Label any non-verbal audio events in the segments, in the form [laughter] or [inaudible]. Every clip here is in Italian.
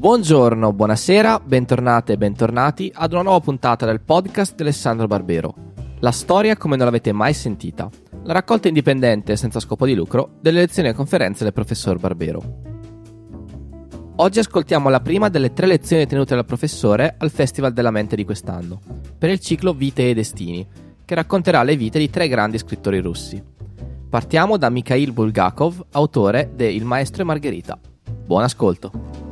Buongiorno, buonasera, bentornate e bentornati ad una nuova puntata del podcast di Alessandro Barbero. La storia come non l'avete mai sentita. La raccolta indipendente senza scopo di lucro delle lezioni e conferenze del professor Barbero. Oggi ascoltiamo la prima delle tre lezioni tenute dal professore al Festival della Mente di quest'anno, per il ciclo Vite e Destini, che racconterà le vite di tre grandi scrittori russi. Partiamo da Mikhail Bulgakov, autore de Il Maestro e Margherita. Buon ascolto!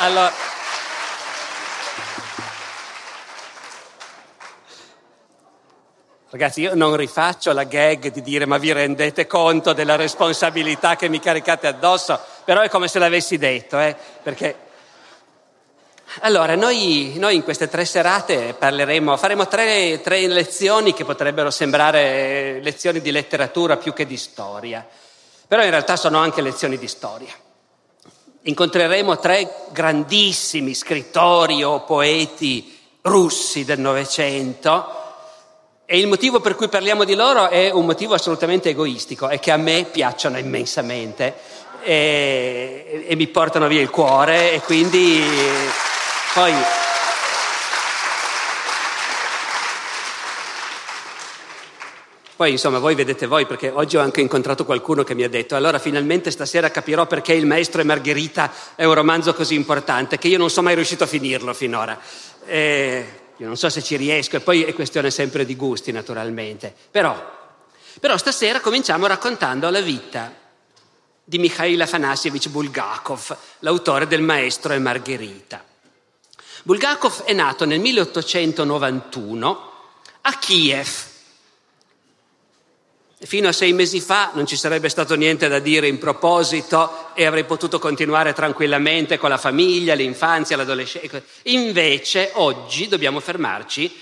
Allora, ragazzi, io non rifaccio la gag di dire ma vi rendete conto della responsabilità che mi caricate addosso, però è come se l'avessi detto, eh, perché allora, noi, noi, in queste tre serate parleremo, faremo tre, tre, lezioni che potrebbero sembrare lezioni di letteratura più che di storia però in realtà sono anche lezioni di storia. Incontreremo tre grandissimi scrittori o poeti russi del Novecento e il motivo per cui parliamo di loro è un motivo assolutamente egoistico, è che a me piacciono immensamente e, e mi portano via il cuore e quindi poi Poi insomma voi vedete voi perché oggi ho anche incontrato qualcuno che mi ha detto allora finalmente stasera capirò perché Il Maestro e Margherita è un romanzo così importante che io non sono mai riuscito a finirlo finora. E io non so se ci riesco e poi è questione sempre di gusti naturalmente. Però, però stasera cominciamo raccontando la vita di Mikhail Afanasyevich Bulgakov, l'autore del Maestro e Margherita. Bulgakov è nato nel 1891 a Kiev, Fino a sei mesi fa non ci sarebbe stato niente da dire in proposito e avrei potuto continuare tranquillamente con la famiglia, l'infanzia, l'adolescenza. Invece oggi dobbiamo fermarci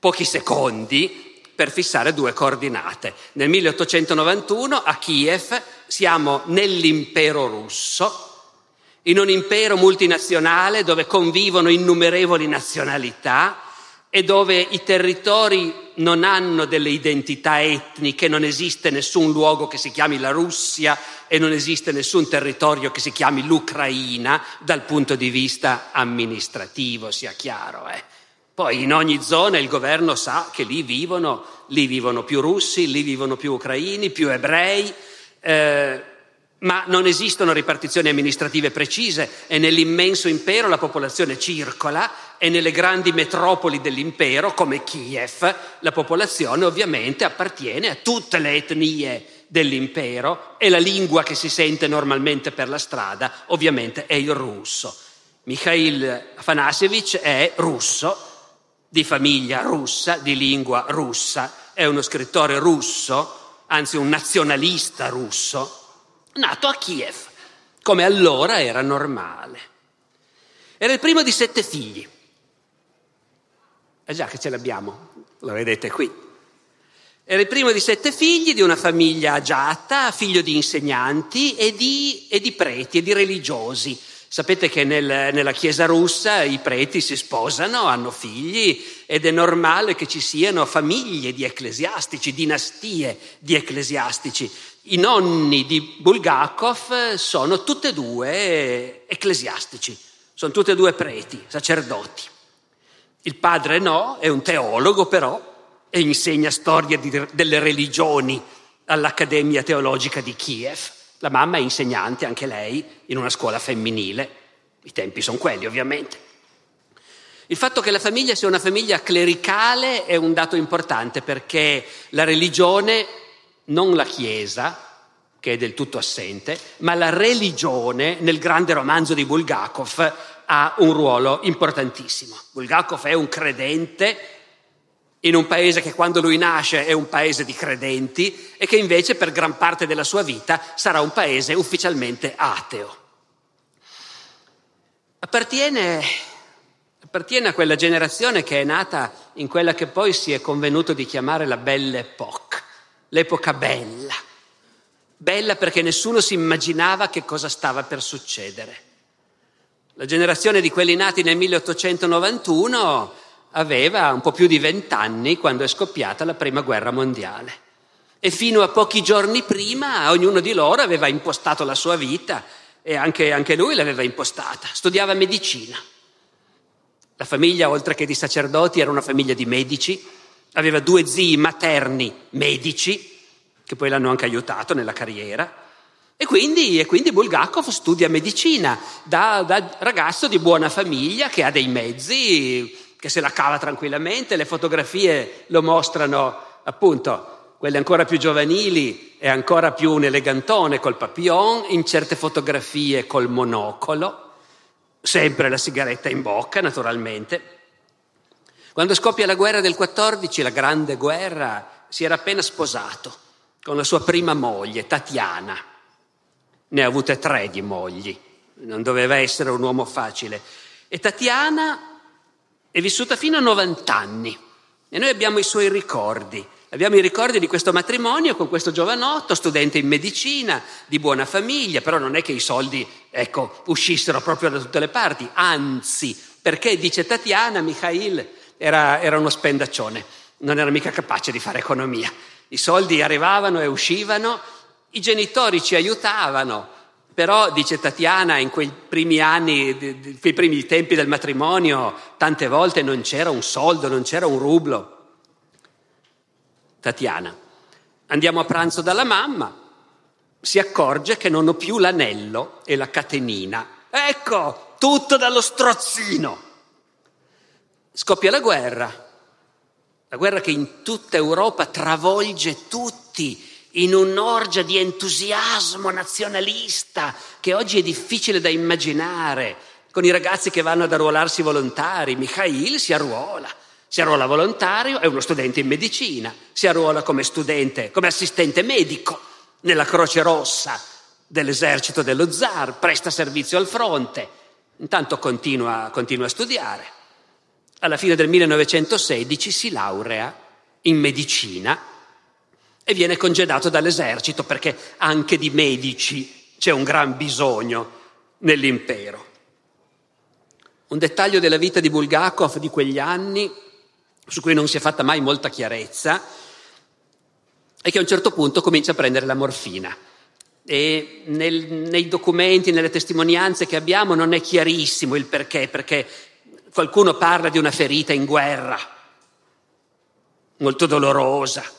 pochi secondi per fissare due coordinate. Nel 1891 a Kiev siamo nell'impero russo, in un impero multinazionale dove convivono innumerevoli nazionalità e dove i territori non hanno delle identità etniche, non esiste nessun luogo che si chiami la Russia e non esiste nessun territorio che si chiami l'Ucraina dal punto di vista amministrativo, sia chiaro. Eh. Poi in ogni zona il governo sa che lì vivono, lì vivono più russi, lì vivono più ucraini, più ebrei. Eh, ma non esistono ripartizioni amministrative precise e nell'immenso impero la popolazione circola e nelle grandi metropoli dell'impero, come Kiev, la popolazione ovviamente appartiene a tutte le etnie dell'impero e la lingua che si sente normalmente per la strada ovviamente è il russo. Mikhail Afanasyevich è russo, di famiglia russa, di lingua russa, è uno scrittore russo, anzi un nazionalista russo nato a Kiev, come allora era normale. Era il primo di sette figli. Eh già che ce l'abbiamo, lo vedete qui. Era il primo di sette figli di una famiglia agiata, figlio di insegnanti e di, e di preti e di religiosi. Sapete che nel, nella Chiesa russa i preti si sposano, hanno figli ed è normale che ci siano famiglie di ecclesiastici, dinastie di ecclesiastici. I nonni di Bulgakov sono tutte e due ecclesiastici, sono tutte e due preti, sacerdoti. Il padre no, è un teologo però e insegna storia di, delle religioni all'Accademia Teologica di Kiev. La mamma è insegnante, anche lei, in una scuola femminile. I tempi sono quelli, ovviamente. Il fatto che la famiglia sia una famiglia clericale è un dato importante perché la religione, non la Chiesa, che è del tutto assente, ma la religione nel grande romanzo di Bulgakov ha un ruolo importantissimo. Bulgakov è un credente in un paese che quando lui nasce è un paese di credenti e che invece per gran parte della sua vita sarà un paese ufficialmente ateo. Appartiene, appartiene a quella generazione che è nata in quella che poi si è convenuto di chiamare la Belle Époque, l'epoca bella, Bella perché nessuno si immaginava che cosa stava per succedere. La generazione di quelli nati nel 1891 aveva un po' più di vent'anni quando è scoppiata la prima guerra mondiale. E fino a pochi giorni prima ognuno di loro aveva impostato la sua vita e anche, anche lui l'aveva impostata. Studiava medicina. La famiglia, oltre che di sacerdoti, era una famiglia di medici. Aveva due zii materni medici, che poi l'hanno anche aiutato nella carriera. E quindi, e quindi Bulgakov studia medicina da, da ragazzo di buona famiglia che ha dei mezzi, che se la cava tranquillamente, le fotografie lo mostrano appunto, quelle ancora più giovanili e ancora più un elegantone col papillon, in certe fotografie col monocolo, sempre la sigaretta in bocca naturalmente. Quando scoppia la guerra del 14, la grande guerra, si era appena sposato con la sua prima moglie, Tatiana. Ne ha avute tre di mogli, non doveva essere un uomo facile. E Tatiana è vissuta fino a 90 anni e noi abbiamo i suoi ricordi. Abbiamo i ricordi di questo matrimonio con questo giovanotto, studente in medicina, di buona famiglia, però non è che i soldi, ecco, uscissero proprio da tutte le parti, anzi, perché dice Tatiana, Mikhail era, era uno spendaccione, non era mica capace di fare economia. I soldi arrivavano e uscivano, i genitori ci aiutavano, però, dice Tatiana, in quei primi anni, in quei primi tempi del matrimonio, tante volte non c'era un soldo, non c'era un rublo. Tatiana, andiamo a pranzo dalla mamma, si accorge che non ho più l'anello e la catenina. Ecco, tutto dallo strozzino. Scoppia la guerra, la guerra che in tutta Europa travolge tutti in un'orgia di entusiasmo nazionalista che oggi è difficile da immaginare, con i ragazzi che vanno ad arruolarsi volontari. Mikhail si arruola, si arruola volontario, è uno studente in medicina, si arruola come studente, come assistente medico nella Croce Rossa dell'esercito dello zar, presta servizio al fronte, intanto continua, continua a studiare. Alla fine del 1916 si laurea in medicina e viene congedato dall'esercito perché anche di medici c'è un gran bisogno nell'impero. Un dettaglio della vita di Bulgakov di quegli anni, su cui non si è fatta mai molta chiarezza, è che a un certo punto comincia a prendere la morfina. E nel, nei documenti, nelle testimonianze che abbiamo non è chiarissimo il perché, perché qualcuno parla di una ferita in guerra, molto dolorosa,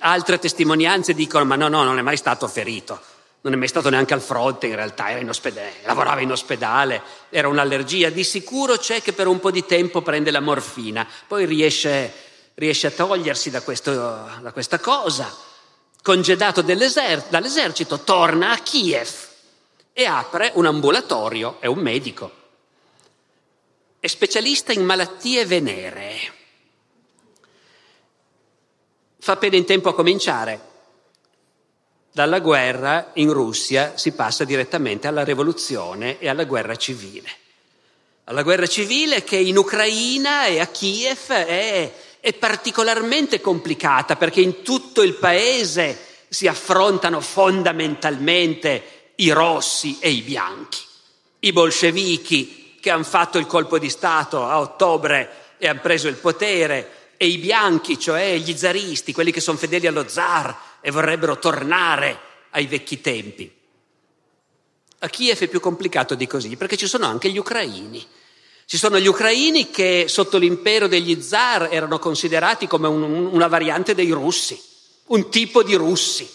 Altre testimonianze dicono ma no, no, non è mai stato ferito, non è mai stato neanche al fronte in realtà, in ospedale, lavorava in ospedale, era un'allergia, di sicuro c'è che per un po' di tempo prende la morfina, poi riesce, riesce a togliersi da, questo, da, questa cosa, congedato dall'esercito, torna a Kiev e apre un ambulatorio, è un medico, è specialista in malattie veneree fa appena in tempo a cominciare. Dalla guerra in Russia si passa direttamente alla rivoluzione e alla guerra civile. Alla guerra civile che in Ucraina e a Kiev è, è particolarmente complicata perché in tutto il paese si affrontano fondamentalmente i rossi e i bianchi. I bolscevichi che hanno fatto il colpo di Stato a ottobre e hanno preso il potere, e i bianchi, cioè gli zaristi, quelli che sono fedeli allo zar e vorrebbero tornare ai vecchi tempi. A Kiev è più complicato di così, perché ci sono anche gli ucraini. Ci sono gli ucraini che sotto l'impero degli zar erano considerati come un, una variante dei russi, un tipo di russi.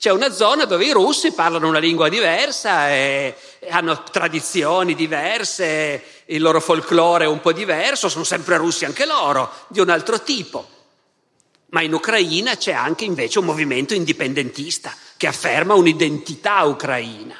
C'è una zona dove i russi parlano una lingua diversa e hanno tradizioni diverse, il loro folklore è un po' diverso, sono sempre russi anche loro, di un altro tipo. Ma in Ucraina c'è anche invece un movimento indipendentista che afferma un'identità ucraina.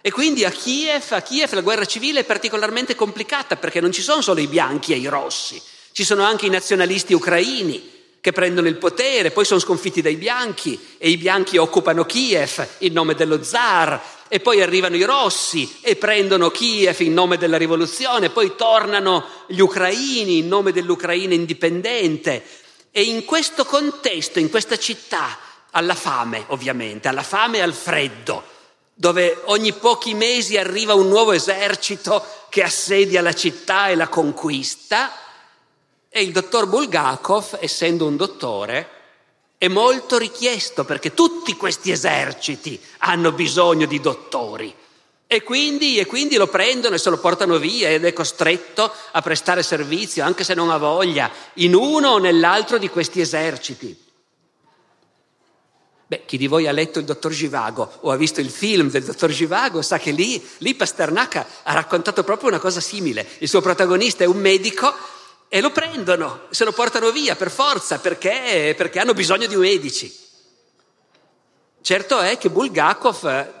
E quindi a Kiev, a Kiev la guerra civile è particolarmente complicata perché non ci sono solo i bianchi e i rossi, ci sono anche i nazionalisti ucraini che prendono il potere, poi sono sconfitti dai bianchi e i bianchi occupano Kiev in nome dello zar e poi arrivano i rossi e prendono Kiev in nome della rivoluzione, poi tornano gli ucraini in nome dell'Ucraina indipendente. E in questo contesto, in questa città, alla fame ovviamente, alla fame e al freddo, dove ogni pochi mesi arriva un nuovo esercito che assedia la città e la conquista e il dottor Bulgakov, essendo un dottore, è molto richiesto perché tutti questi eserciti hanno bisogno di dottori. E quindi, e quindi, lo prendono e se lo portano via ed è costretto a prestare servizio, anche se non ha voglia, in uno o nell'altro di questi eserciti. Beh, chi di voi ha letto il dottor Givago o ha visto il film del dottor Givago sa che lì, lì Pasternak ha raccontato proprio una cosa simile. Il suo protagonista è un medico e lo prendono, se lo portano via per forza perché, perché hanno bisogno di medici. Certo è che Bulgakov,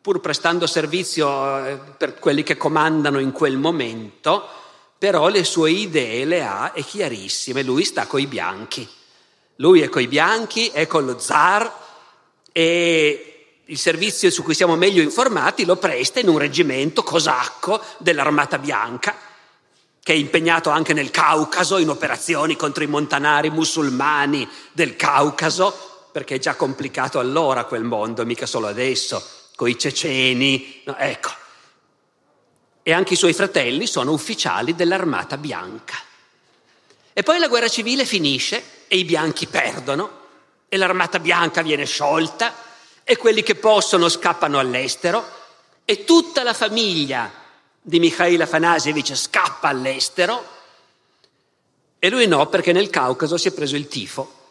pur prestando servizio eh, per quelli che comandano in quel momento, però le sue idee le ha e chiarissime. Lui sta coi bianchi. Lui è coi bianchi, è con lo zar e il servizio su cui siamo meglio informati lo presta in un reggimento cosacco dell'Armata Bianca, che è impegnato anche nel Caucaso in operazioni contro i montanari musulmani del Caucaso, perché è già complicato allora quel mondo, mica solo adesso, con i ceceni, no, ecco. E anche i suoi fratelli sono ufficiali dell'Armata Bianca. E poi la guerra civile finisce e i bianchi perdono e l'armata bianca viene sciolta e quelli che possono scappano all'estero e tutta la famiglia di Mikhail Afanasievich scappa all'estero e lui no perché nel Caucaso si è preso il tifo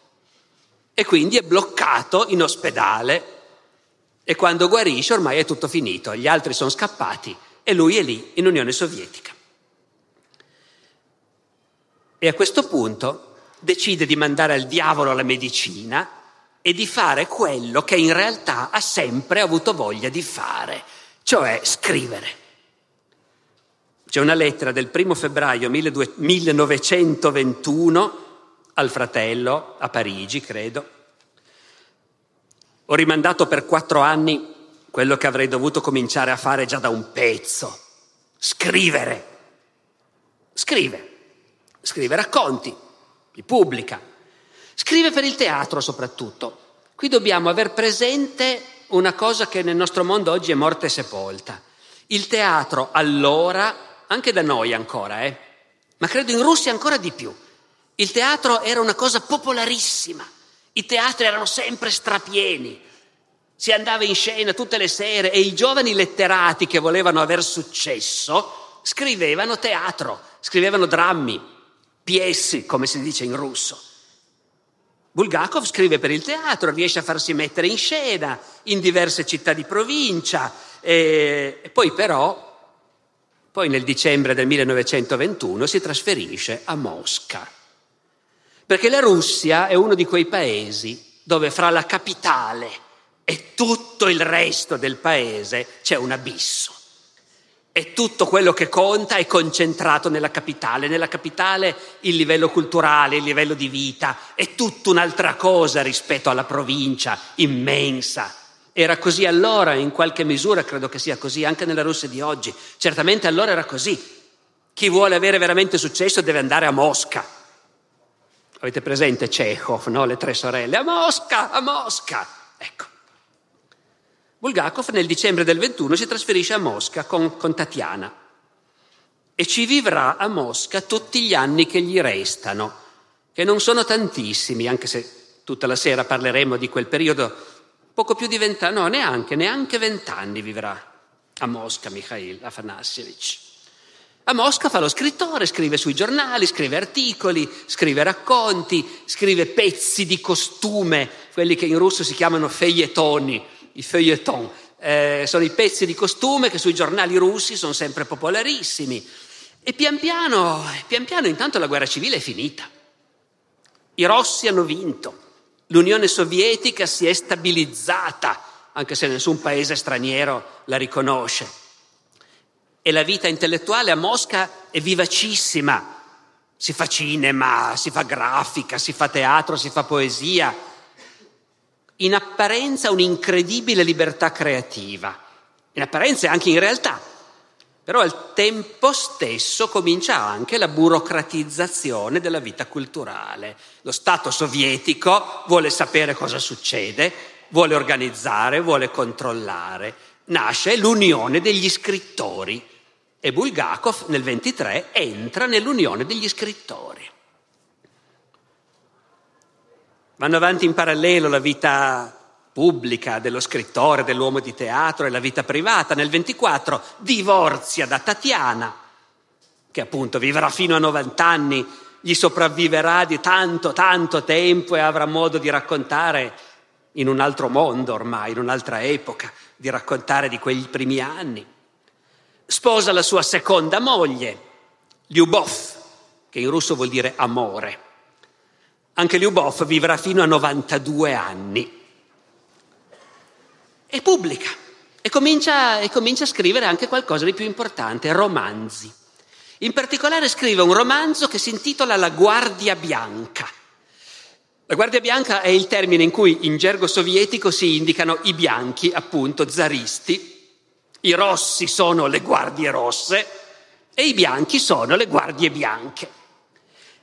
e quindi è bloccato in ospedale e quando guarisce ormai è tutto finito, gli altri sono scappati e lui è lì in Unione Sovietica. E a questo punto decide di mandare al diavolo la medicina e di fare quello che in realtà ha sempre avuto voglia di fare, cioè scrivere. C'è una lettera del primo febbraio 1921 al fratello a Parigi, credo. Ho rimandato per quattro anni quello che avrei dovuto cominciare a fare già da un pezzo. Scrivere. Scrive. Scrive racconti, li pubblica. Scrive per il teatro soprattutto. Qui dobbiamo aver presente una cosa che nel nostro mondo oggi è morta e sepolta. Il teatro allora, anche da noi ancora, eh, ma credo in Russia ancora di più, il teatro era una cosa popolarissima, i teatri erano sempre strapieni, si andava in scena tutte le sere e i giovani letterati che volevano aver successo scrivevano teatro, scrivevano drammi, piessi, come si dice in russo. Bulgakov scrive per il teatro, riesce a farsi mettere in scena in diverse città di provincia e, e poi però, poi nel dicembre del 1921 si trasferisce a Mosca, perché la Russia è uno di quei paesi dove fra la capitale e tutto il resto del paese c'è un abisso e tutto quello che conta è concentrato nella capitale. Nella capitale il livello culturale, il livello di vita è tutta un'altra cosa rispetto alla provincia immensa. Era così allora, in qualche misura credo che sia così anche nella Russia di oggi. Certamente allora era così. Chi vuole avere veramente successo deve andare a Mosca. Avete presente Chekhov, no? Le tre sorelle. A Mosca, a Mosca. Ecco. Bulgakov nel dicembre del 21 si trasferisce a Mosca con, con Tatiana e ci vivrà a Mosca tutti gli anni che gli restano, che non sono tantissimi, anche se tutta la sera parleremo di quel periodo, poco più di vent'anni, no, neanche, neanche vent'anni vivrà a Mosca Mikhail Afanassievich. A Mosca fa lo scrittore, scrive sui giornali, scrive articoli, scrive racconti, scrive pezzi di costume, quelli che in russo si chiamano feuilletoni, i feuilleton, eh, sono i pezzi di costume che sui giornali russi sono sempre popolarissimi. E pian piano, pian piano intanto la guerra civile è finita. I rossi hanno vinto, l'Unione Sovietica si è stabilizzata, anche se nessun paese straniero la riconosce. E la vita intellettuale a Mosca è vivacissima. Si fa cinema, si fa grafica, si fa teatro, si fa poesia in apparenza un'incredibile libertà creativa, in apparenza e anche in realtà. Però al tempo stesso comincia anche la burocratizzazione della vita culturale. Lo Stato sovietico vuole sapere cosa succede, vuole organizzare, vuole controllare. Nasce l'Unione degli scrittori e Bulgakov nel 23 entra nell'Unione degli scrittori. Vanno avanti in parallelo la vita pubblica dello scrittore, dell'uomo di teatro e la vita privata. Nel 24 divorzia da Tatiana, che appunto vivrà fino a 90 anni, gli sopravviverà di tanto, tanto tempo e avrà modo di raccontare in un altro mondo ormai, in un'altra epoca, di raccontare di quegli primi anni. Sposa la sua seconda moglie, Lyubov, che in russo vuol dire amore. Anche Lyubov vivrà fino a 92 anni e pubblica e comincia, e comincia a scrivere anche qualcosa di più importante, romanzi. In particolare scrive un romanzo che si intitola La Guardia Bianca. La Guardia Bianca è il termine in cui in gergo sovietico si indicano i bianchi, appunto, zaristi, i rossi sono le guardie rosse e i bianchi sono le guardie bianche.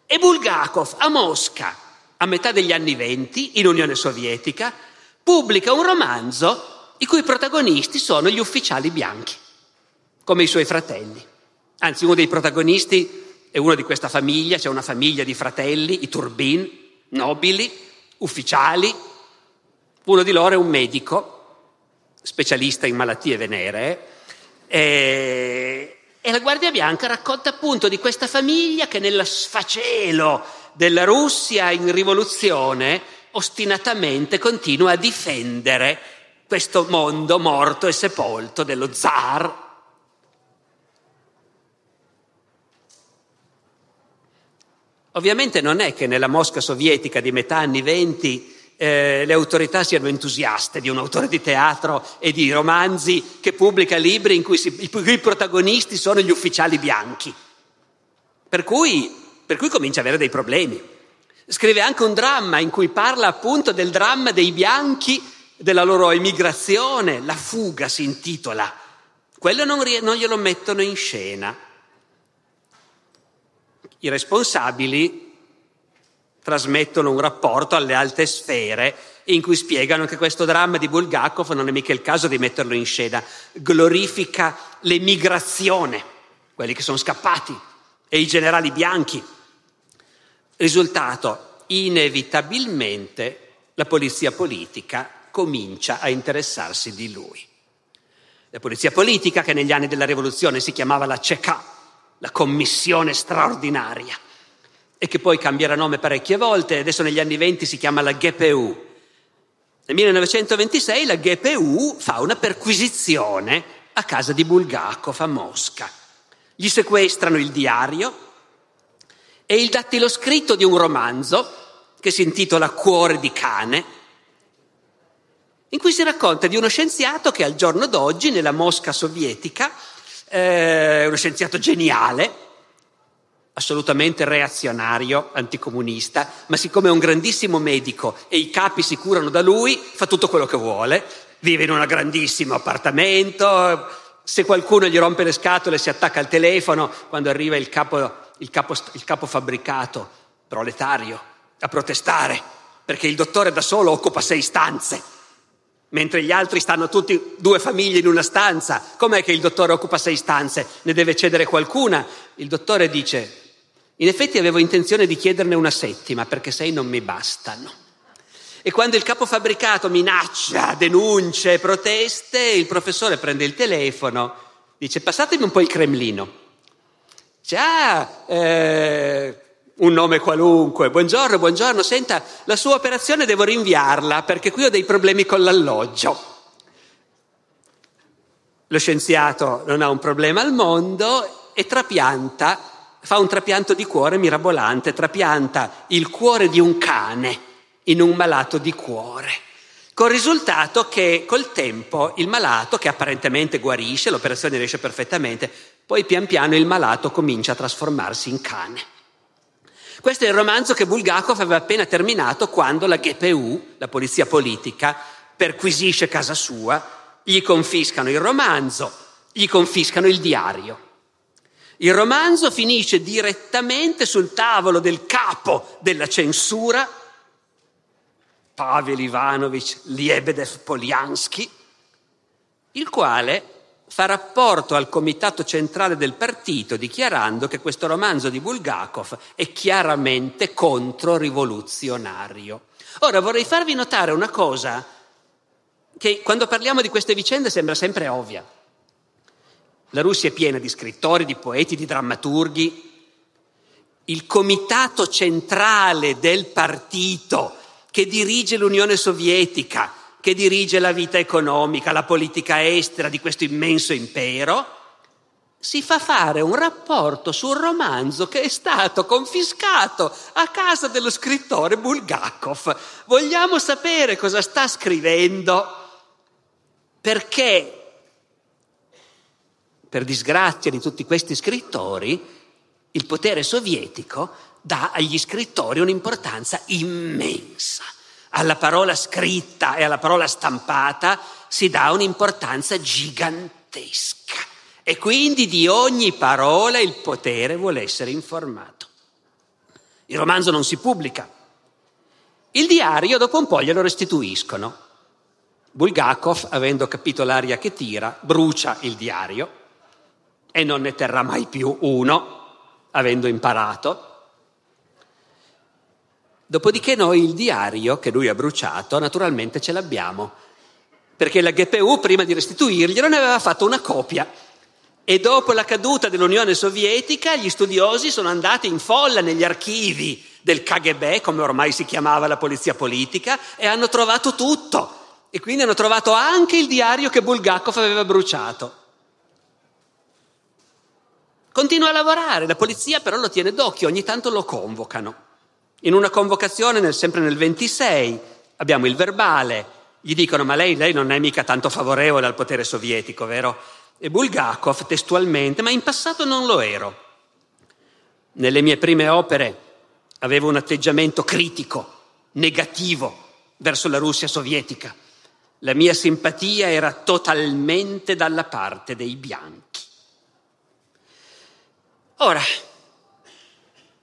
E Bulgakov a Mosca, a metà degli anni venti, in Unione Sovietica, pubblica un romanzo i cui protagonisti sono gli ufficiali bianchi, come i suoi fratelli. Anzi, uno dei protagonisti è uno di questa famiglia, c'è una famiglia di fratelli, i Turbin, nobili, ufficiali. Uno di loro è un medico, specialista in malattie venere, e, e la Guardia Bianca racconta appunto di questa famiglia che nella sfacelo della Russia in rivoluzione ostinatamente continua a difendere questo mondo morto e sepolto dello zar. Ovviamente non è che nella Mosca sovietica di metà anni venti eh, le autorità siano entusiaste di un autore di teatro e di romanzi che pubblica libri in cui si, i cui protagonisti sono gli ufficiali bianchi. Per cui, per cui comincia ad avere dei problemi. Scrive anche un dramma in cui parla appunto del dramma dei bianchi della loro emigrazione, la fuga si intitola. Quello non, non glielo mettono in scena. I responsabili trasmettono un rapporto alle alte sfere in cui spiegano che questo dramma di Bulgakov non è mica il caso di metterlo in scena, glorifica l'emigrazione, quelli che sono scappati, e i generali bianchi. Risultato, inevitabilmente la polizia politica comincia a interessarsi di lui. La polizia politica, che negli anni della rivoluzione si chiamava la CECA, la commissione straordinaria, e che poi cambierà nome parecchie volte, adesso negli anni venti si chiama la GPU. Nel 1926 la GPU fa una perquisizione a casa di Bulgakov a Mosca. Gli sequestrano il diario e il dattiloscritto di un romanzo che si intitola Cuore di cane, in cui si racconta di uno scienziato che al giorno d'oggi nella Mosca sovietica, eh, uno scienziato geniale, assolutamente reazionario, anticomunista, ma siccome è un grandissimo medico e i capi si curano da lui, fa tutto quello che vuole, vive in un grandissimo appartamento, se qualcuno gli rompe le scatole si attacca al telefono quando arriva il capo, il capo, il capo fabbricato, proletario, a protestare, perché il dottore da solo occupa sei stanze mentre gli altri stanno tutti, due famiglie in una stanza. Com'è che il dottore occupa sei stanze? Ne deve cedere qualcuna? Il dottore dice, in effetti avevo intenzione di chiederne una settima perché sei non mi bastano. E quando il capofabbricato minaccia, denunce, proteste, il professore prende il telefono, dice passatemi un po' il Cremlino. Dice, ah, eh, un nome qualunque. Buongiorno, buongiorno, senta, la sua operazione devo rinviarla perché qui ho dei problemi con l'alloggio. Lo scienziato non ha un problema al mondo e trapianta, fa un trapianto di cuore mirabolante, trapianta il cuore di un cane in un malato di cuore. Col risultato che col tempo il malato, che apparentemente guarisce, l'operazione riesce perfettamente, poi pian piano il malato comincia a trasformarsi in cane. Questo è il romanzo che Bulgakov aveva appena terminato quando la GPU, la polizia politica, perquisisce casa sua, gli confiscano il romanzo, gli confiscano il diario. Il romanzo finisce direttamente sul tavolo del capo della censura, Pavel Ivanovich Liebedev Poliansky, il quale fa rapporto al comitato centrale del partito dichiarando che questo romanzo di Bulgakov è chiaramente controrivoluzionario. Ora vorrei farvi notare una cosa che quando parliamo di queste vicende sembra sempre ovvia. La Russia è piena di scrittori, di poeti, di drammaturghi. Il comitato centrale del partito che dirige l'Unione Sovietica che dirige la vita economica, la politica estera di questo immenso impero, si fa fare un rapporto sul romanzo che è stato confiscato a casa dello scrittore Bulgakov. Vogliamo sapere cosa sta scrivendo perché, per disgrazia di tutti questi scrittori, il potere sovietico dà agli scrittori un'importanza immensa alla parola scritta e alla parola stampata si dà un'importanza gigantesca e quindi di ogni parola il potere vuole essere informato. Il romanzo non si pubblica. Il diario dopo un po' glielo restituiscono. Bulgakov, avendo capito l'aria che tira, brucia il diario e non ne terrà mai più uno, avendo imparato. Dopodiché noi il diario che lui ha bruciato, naturalmente ce l'abbiamo, perché la GPU prima di restituirglielo ne aveva fatto una copia. E dopo la caduta dell'Unione Sovietica gli studiosi sono andati in folla negli archivi del KGB, come ormai si chiamava la polizia politica, e hanno trovato tutto. E quindi hanno trovato anche il diario che Bulgakov aveva bruciato. Continua a lavorare, la polizia però lo tiene d'occhio, ogni tanto lo convocano. In una convocazione, nel, sempre nel 26, abbiamo il verbale, gli dicono ma lei, lei non è mica tanto favorevole al potere sovietico, vero? E Bulgakov testualmente, ma in passato non lo ero. Nelle mie prime opere avevo un atteggiamento critico, negativo verso la Russia sovietica. La mia simpatia era totalmente dalla parte dei bianchi. Ora,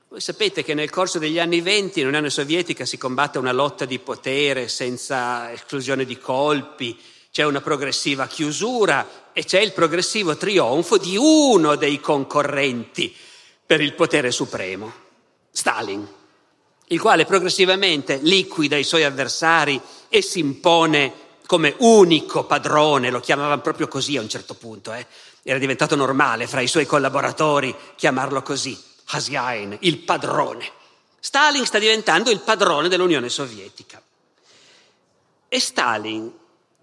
voi sapete che nel corso degli anni venti in Unione Sovietica si combatte una lotta di potere senza esclusione di colpi, c'è una progressiva chiusura e c'è il progressivo trionfo di uno dei concorrenti per il potere supremo, Stalin, il quale progressivamente liquida i suoi avversari e si impone come unico padrone, lo chiamavano proprio così a un certo punto, eh? era diventato normale fra i suoi collaboratori chiamarlo così Hasiain, il padrone. Stalin sta diventando il padrone dell'Unione Sovietica. E Stalin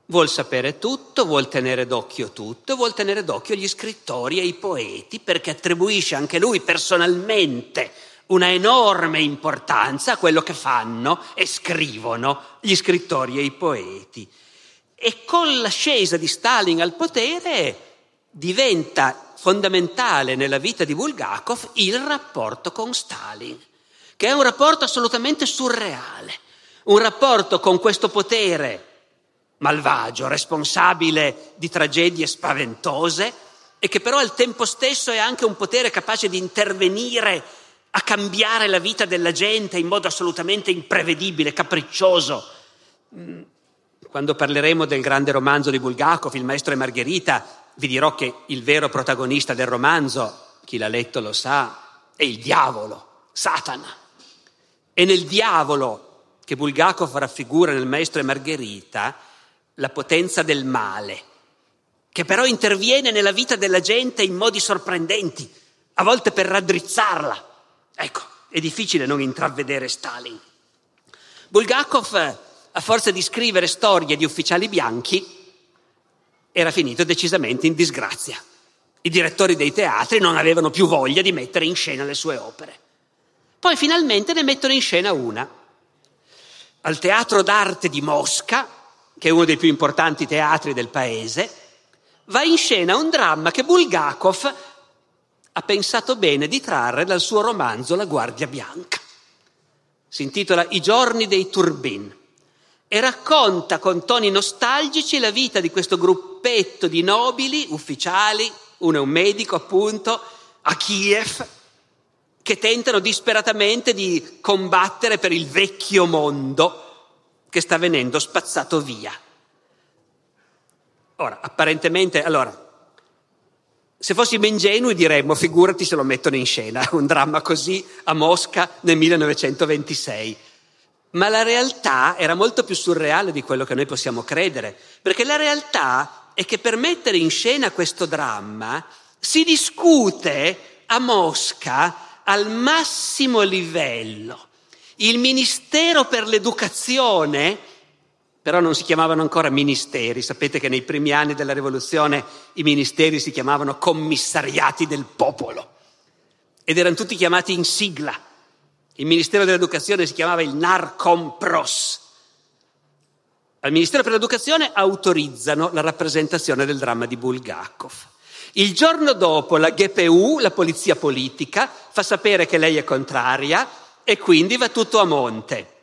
vuol sapere tutto, vuol tenere d'occhio tutto, vuol tenere d'occhio gli scrittori e i poeti perché attribuisce anche lui personalmente una enorme importanza a quello che fanno e scrivono gli scrittori e i poeti. E con l'ascesa di Stalin al potere diventa fondamentale nella vita di Bulgakov il rapporto con Stalin, che è un rapporto assolutamente surreale, un rapporto con questo potere malvagio, responsabile di tragedie spaventose e che però al tempo stesso è anche un potere capace di intervenire a cambiare la vita della gente in modo assolutamente imprevedibile, capriccioso. Mm, quando parleremo del grande romanzo di Bulgakov, Il maestro e Margherita, vi dirò che il vero protagonista del romanzo, chi l'ha letto lo sa, è il diavolo, Satana. E nel diavolo che Bulgakov raffigura nel Maestro e Margherita la potenza del male, che però interviene nella vita della gente in modi sorprendenti, a volte per raddrizzarla. Ecco, è difficile non intravedere Stalin. Bulgakov, a forza di scrivere storie di ufficiali bianchi, era finito decisamente in disgrazia. I direttori dei teatri non avevano più voglia di mettere in scena le sue opere. Poi finalmente ne mettono in scena una. Al Teatro d'arte di Mosca, che è uno dei più importanti teatri del paese, va in scena un dramma che Bulgakov ha pensato bene di trarre dal suo romanzo La Guardia Bianca. Si intitola I giorni dei Turbin e racconta con toni nostalgici la vita di questo gruppo gruppetto di nobili, ufficiali, uno è un medico appunto, a Kiev, che tentano disperatamente di combattere per il vecchio mondo che sta venendo spazzato via. Ora, apparentemente, allora, se fossimo ingenui diremmo, figurati se lo mettono in scena, [laughs] un dramma così a Mosca nel 1926. Ma la realtà era molto più surreale di quello che noi possiamo credere, perché la realtà è che per mettere in scena questo dramma si discute a Mosca al massimo livello. Il Ministero per l'Educazione però non si chiamavano ancora ministeri. Sapete che nei primi anni della rivoluzione i ministeri si chiamavano commissariati del popolo ed erano tutti chiamati in sigla. Il Ministero dell'Educazione si chiamava il Narcompros. Al Ministero per l'Educazione autorizzano la rappresentazione del dramma di Bulgakov. Il giorno dopo la GPU, la polizia politica, fa sapere che lei è contraria e quindi va tutto a monte.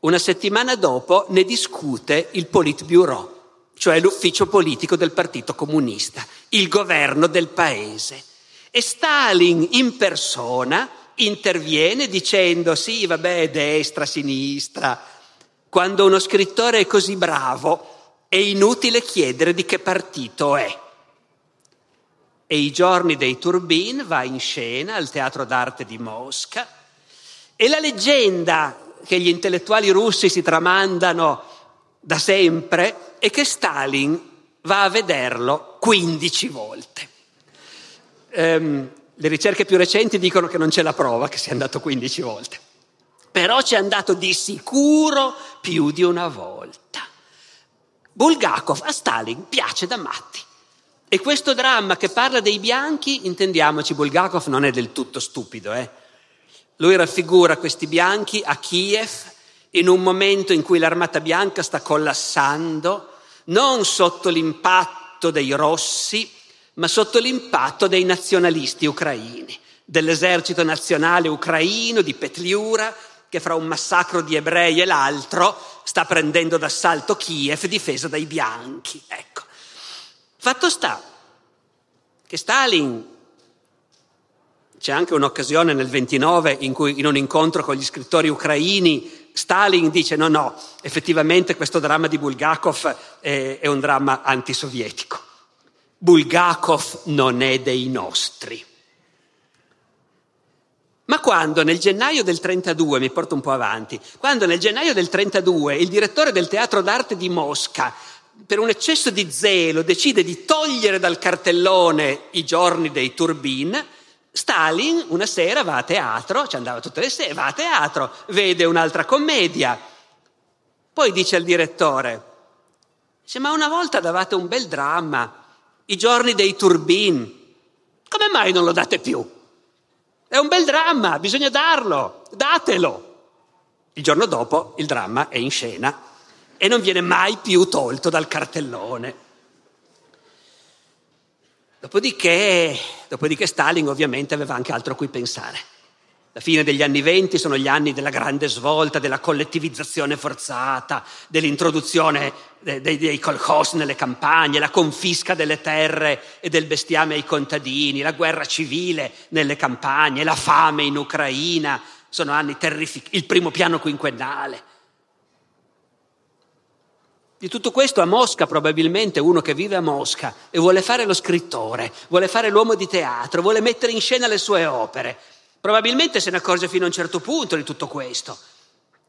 Una settimana dopo ne discute il Politburo, cioè l'ufficio politico del Partito Comunista, il governo del paese. E Stalin in persona interviene dicendo sì, vabbè, destra, sinistra. Quando uno scrittore è così bravo è inutile chiedere di che partito è. E i giorni dei Turbin va in scena al Teatro d'Arte di Mosca e la leggenda che gli intellettuali russi si tramandano da sempre è che Stalin va a vederlo 15 volte. Um, le ricerche più recenti dicono che non c'è la prova che sia andato 15 volte, però c'è andato di sicuro più di una volta. Bulgakov a Stalin piace da matti. E questo dramma che parla dei bianchi, intendiamoci, Bulgakov non è del tutto stupido, eh? Lui raffigura questi bianchi a Kiev in un momento in cui l'armata bianca sta collassando, non sotto l'impatto dei rossi, ma sotto l'impatto dei nazionalisti ucraini, dell'esercito nazionale ucraino di Petliura, che fra un massacro di ebrei e l'altro sta prendendo d'assalto Kiev difesa dai bianchi. Ecco. Fatto sta che Stalin c'è anche un'occasione nel 29 in cui in un incontro con gli scrittori ucraini Stalin dice no, no, effettivamente questo dramma di Bulgakov è, è un dramma antisovietico. Bulgakov non è dei nostri. Ma quando nel gennaio del 32, mi porto un po' avanti, quando nel gennaio del 32 il direttore del teatro d'arte di Mosca, per un eccesso di zelo, decide di togliere dal cartellone i giorni dei Turbin, Stalin una sera va a teatro, ci andava tutte le sere, va a teatro, vede un'altra commedia, poi dice al direttore, dice, ma una volta davate un bel dramma, i giorni dei turbin, come mai non lo date più? È un bel dramma, bisogna darlo, datelo. Il giorno dopo il dramma è in scena e non viene mai più tolto dal cartellone. Dopodiché, dopodiché Stalin ovviamente aveva anche altro a cui pensare. La fine degli anni venti sono gli anni della grande svolta, della collettivizzazione forzata, dell'introduzione dei, dei, dei kolkhoz nelle campagne, la confisca delle terre e del bestiame ai contadini, la guerra civile nelle campagne, la fame in Ucraina. Sono anni terrificanti, il primo piano quinquennale. Di tutto questo a Mosca probabilmente uno che vive a Mosca e vuole fare lo scrittore, vuole fare l'uomo di teatro, vuole mettere in scena le sue opere, probabilmente se ne accorge fino a un certo punto di tutto questo.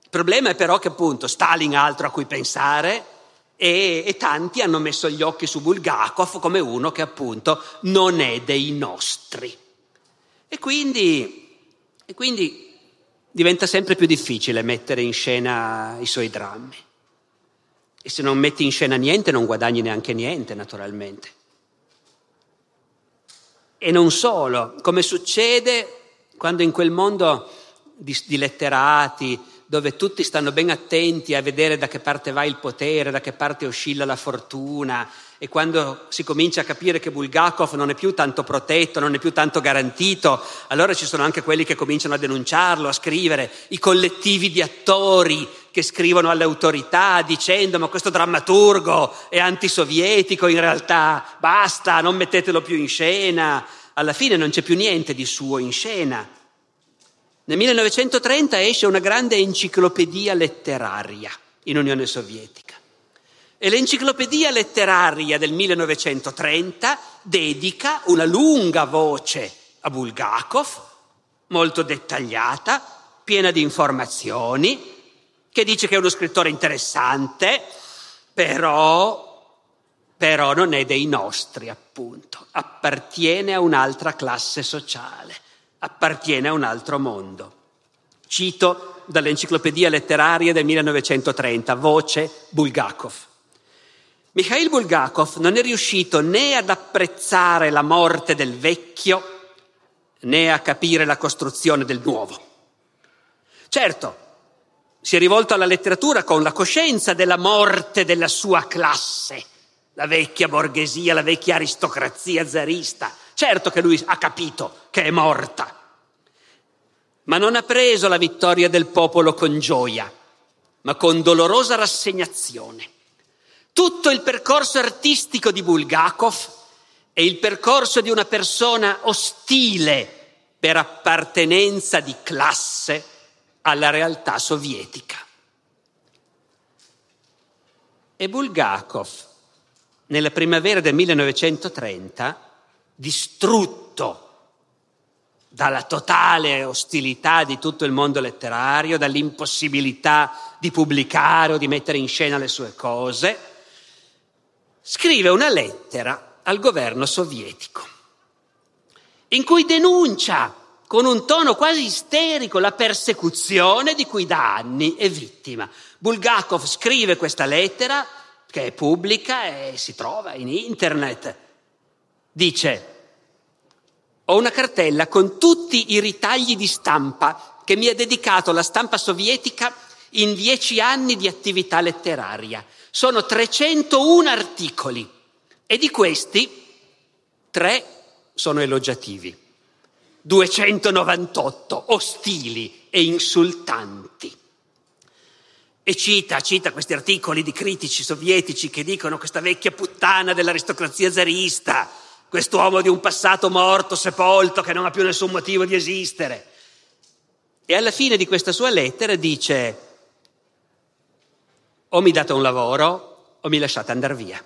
Il problema è però che appunto Stalin ha altro a cui pensare e, e tanti hanno messo gli occhi su Bulgakov come uno che appunto non è dei nostri. E quindi, e quindi diventa sempre più difficile mettere in scena i suoi drammi. E se non metti in scena niente non guadagni neanche niente, naturalmente. E non solo, come succede quando in quel mondo di, di letterati, dove tutti stanno ben attenti a vedere da che parte va il potere, da che parte oscilla la fortuna, e quando si comincia a capire che Bulgakov non è più tanto protetto, non è più tanto garantito, allora ci sono anche quelli che cominciano a denunciarlo, a scrivere, i collettivi di attori che scrivono alle autorità dicendo ma questo drammaturgo è antisovietico in realtà, basta, non mettetelo più in scena. Alla fine non c'è più niente di suo in scena. Nel 1930 esce una grande enciclopedia letteraria in Unione Sovietica e l'enciclopedia letteraria del 1930 dedica una lunga voce a Bulgakov, molto dettagliata, piena di informazioni, che dice che è uno scrittore interessante, però, però non è dei nostri, appunto, appartiene a un'altra classe sociale appartiene a un altro mondo. Cito dall'enciclopedia letteraria del 1930, voce Bulgakov. Mikhail Bulgakov non è riuscito né ad apprezzare la morte del vecchio né a capire la costruzione del nuovo. Certo, si è rivolto alla letteratura con la coscienza della morte della sua classe, la vecchia borghesia, la vecchia aristocrazia zarista, Certo che lui ha capito che è morta, ma non ha preso la vittoria del popolo con gioia, ma con dolorosa rassegnazione. Tutto il percorso artistico di Bulgakov è il percorso di una persona ostile per appartenenza di classe alla realtà sovietica. E Bulgakov, nella primavera del 1930, distrutto dalla totale ostilità di tutto il mondo letterario, dall'impossibilità di pubblicare o di mettere in scena le sue cose, scrive una lettera al governo sovietico in cui denuncia con un tono quasi isterico la persecuzione di cui da anni è vittima. Bulgakov scrive questa lettera che è pubblica e si trova in internet dice, ho una cartella con tutti i ritagli di stampa che mi ha dedicato la stampa sovietica in dieci anni di attività letteraria. Sono 301 articoli e di questi tre sono elogiativi, 298 ostili e insultanti. E cita, cita questi articoli di critici sovietici che dicono questa vecchia puttana dell'aristocrazia zarista, quest'uomo di un passato morto, sepolto, che non ha più nessun motivo di esistere. E alla fine di questa sua lettera dice, o mi date un lavoro o mi lasciate andare via.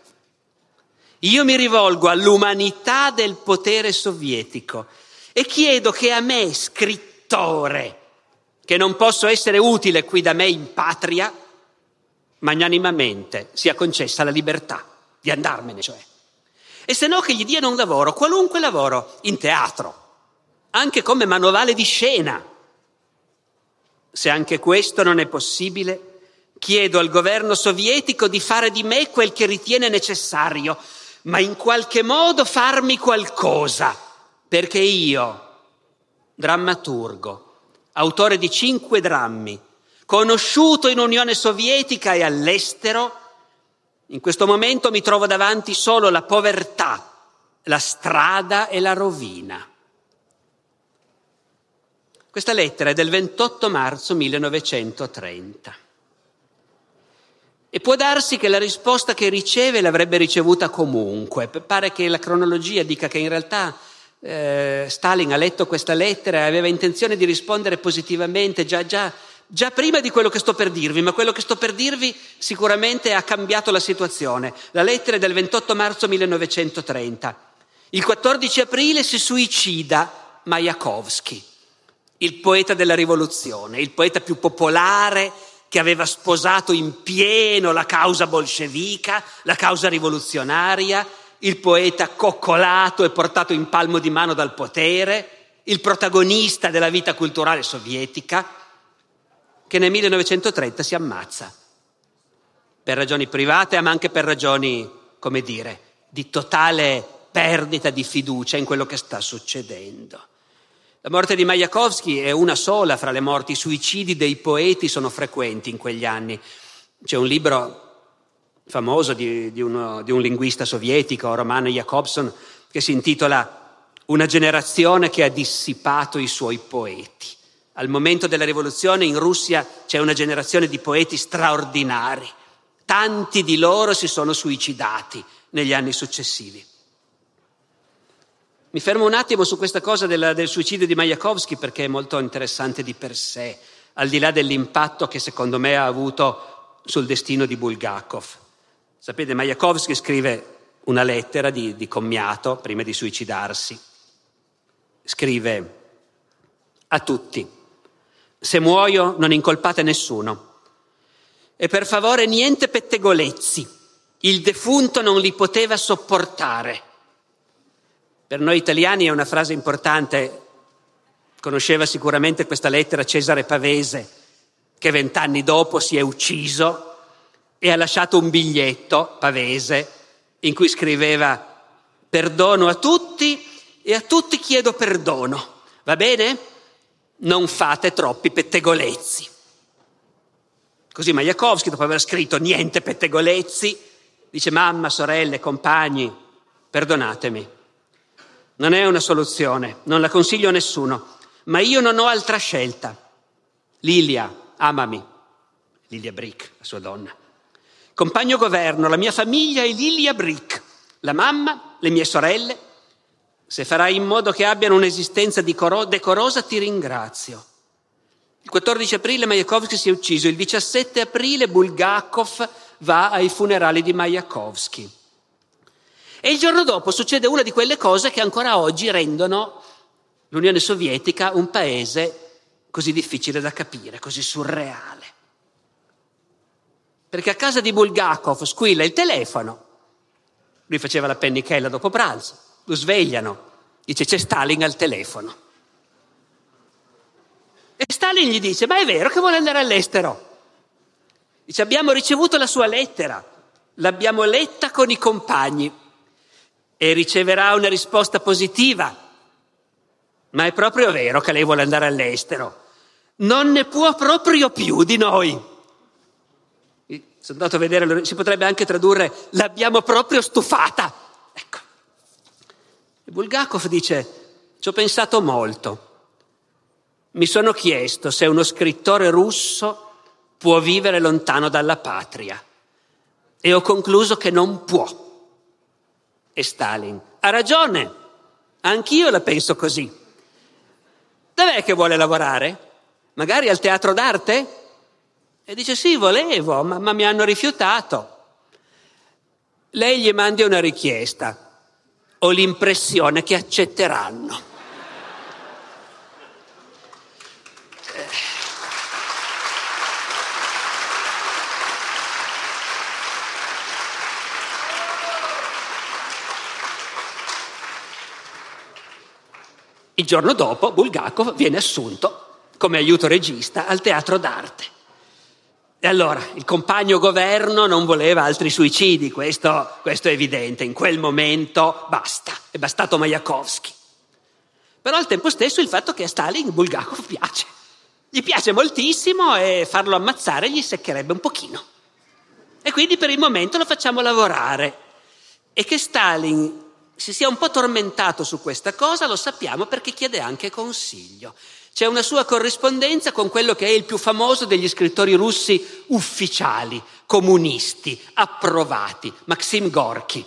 Io mi rivolgo all'umanità del potere sovietico e chiedo che a me, scrittore, che non posso essere utile qui da me in patria, magnanimamente sia concessa la libertà di andarmene, cioè e se no che gli diano un lavoro, qualunque lavoro, in teatro, anche come manovale di scena. Se anche questo non è possibile, chiedo al governo sovietico di fare di me quel che ritiene necessario, ma in qualche modo farmi qualcosa, perché io, drammaturgo, autore di cinque drammi, conosciuto in Unione Sovietica e all'estero, in questo momento mi trovo davanti solo la povertà, la strada e la rovina. Questa lettera è del 28 marzo 1930. E può darsi che la risposta che riceve l'avrebbe ricevuta comunque. Pare che la cronologia dica che in realtà eh, Stalin ha letto questa lettera e aveva intenzione di rispondere positivamente già, già già prima di quello che sto per dirvi, ma quello che sto per dirvi sicuramente ha cambiato la situazione. La lettera è del 28 marzo 1930. Il 14 aprile si suicida Majakovsky, il poeta della rivoluzione, il poeta più popolare che aveva sposato in pieno la causa bolscevica, la causa rivoluzionaria, il poeta coccolato e portato in palmo di mano dal potere, il protagonista della vita culturale sovietica che nel 1930 si ammazza, per ragioni private ma anche per ragioni, come dire, di totale perdita di fiducia in quello che sta succedendo. La morte di Majakovsky è una sola fra le morti, i suicidi dei poeti sono frequenti in quegli anni. C'è un libro famoso di, di, uno, di un linguista sovietico, Romano Jacobson, che si intitola Una generazione che ha dissipato i suoi poeti. Al momento della rivoluzione in Russia c'è una generazione di poeti straordinari. Tanti di loro si sono suicidati negli anni successivi. Mi fermo un attimo su questa cosa del, del suicidio di Majakovsky perché è molto interessante di per sé, al di là dell'impatto che secondo me ha avuto sul destino di Bulgakov. Sapete, Majakovsky scrive una lettera di, di commiato prima di suicidarsi. Scrive a tutti, se muoio non incolpate nessuno. E per favore niente pettegolezzi, il defunto non li poteva sopportare. Per noi italiani è una frase importante. Conosceva sicuramente questa lettera Cesare Pavese, che vent'anni dopo si è ucciso e ha lasciato un biglietto, Pavese, in cui scriveva perdono a tutti e a tutti chiedo perdono. Va bene? Non fate troppi pettegolezzi. Così Majakovsky, dopo aver scritto niente pettegolezzi, dice mamma, sorelle, compagni, perdonatemi. Non è una soluzione, non la consiglio a nessuno, ma io non ho altra scelta. Lilia, amami. Lilia Brick, la sua donna. Compagno governo, la mia famiglia è Lilia Brick, la mamma, le mie sorelle. Se farai in modo che abbiano un'esistenza decorosa, ti ringrazio. Il 14 aprile Majakovsky si è ucciso, il 17 aprile Bulgakov va ai funerali di Majakovsky. E il giorno dopo succede una di quelle cose che ancora oggi rendono l'Unione Sovietica un paese così difficile da capire, così surreale. Perché a casa di Bulgakov squilla il telefono, lui faceva la pennichella dopo pranzo, lo svegliano, dice c'è Stalin al telefono. E Stalin gli dice, ma è vero che vuole andare all'estero? Dice, abbiamo ricevuto la sua lettera, l'abbiamo letta con i compagni e riceverà una risposta positiva. Ma è proprio vero che lei vuole andare all'estero. Non ne può proprio più di noi. Sono andato a vedere, si potrebbe anche tradurre l'abbiamo proprio stufata. Ecco. E Bulgakov dice, ci ho pensato molto. Mi sono chiesto se uno scrittore russo può vivere lontano dalla patria e ho concluso che non può e Stalin. Ha ragione, anch'io la penso così. Dov'è che vuole lavorare? Magari al teatro d'arte? E dice sì, volevo, ma, ma mi hanno rifiutato. Lei gli mandi una richiesta. Ho l'impressione che accetteranno. Il giorno dopo Bulgakov viene assunto come aiuto regista al teatro d'arte. E allora il compagno governo non voleva altri suicidi, questo, questo è evidente, in quel momento basta, è bastato Majakovsky. Però al tempo stesso il fatto che a Stalin Bulgakov piace, gli piace moltissimo e farlo ammazzare gli seccherebbe un pochino. E quindi per il momento lo facciamo lavorare. E che Stalin si sia un po' tormentato su questa cosa, lo sappiamo perché chiede anche consiglio. C'è una sua corrispondenza con quello che è il più famoso degli scrittori russi ufficiali, comunisti, approvati, Maxim Gorky.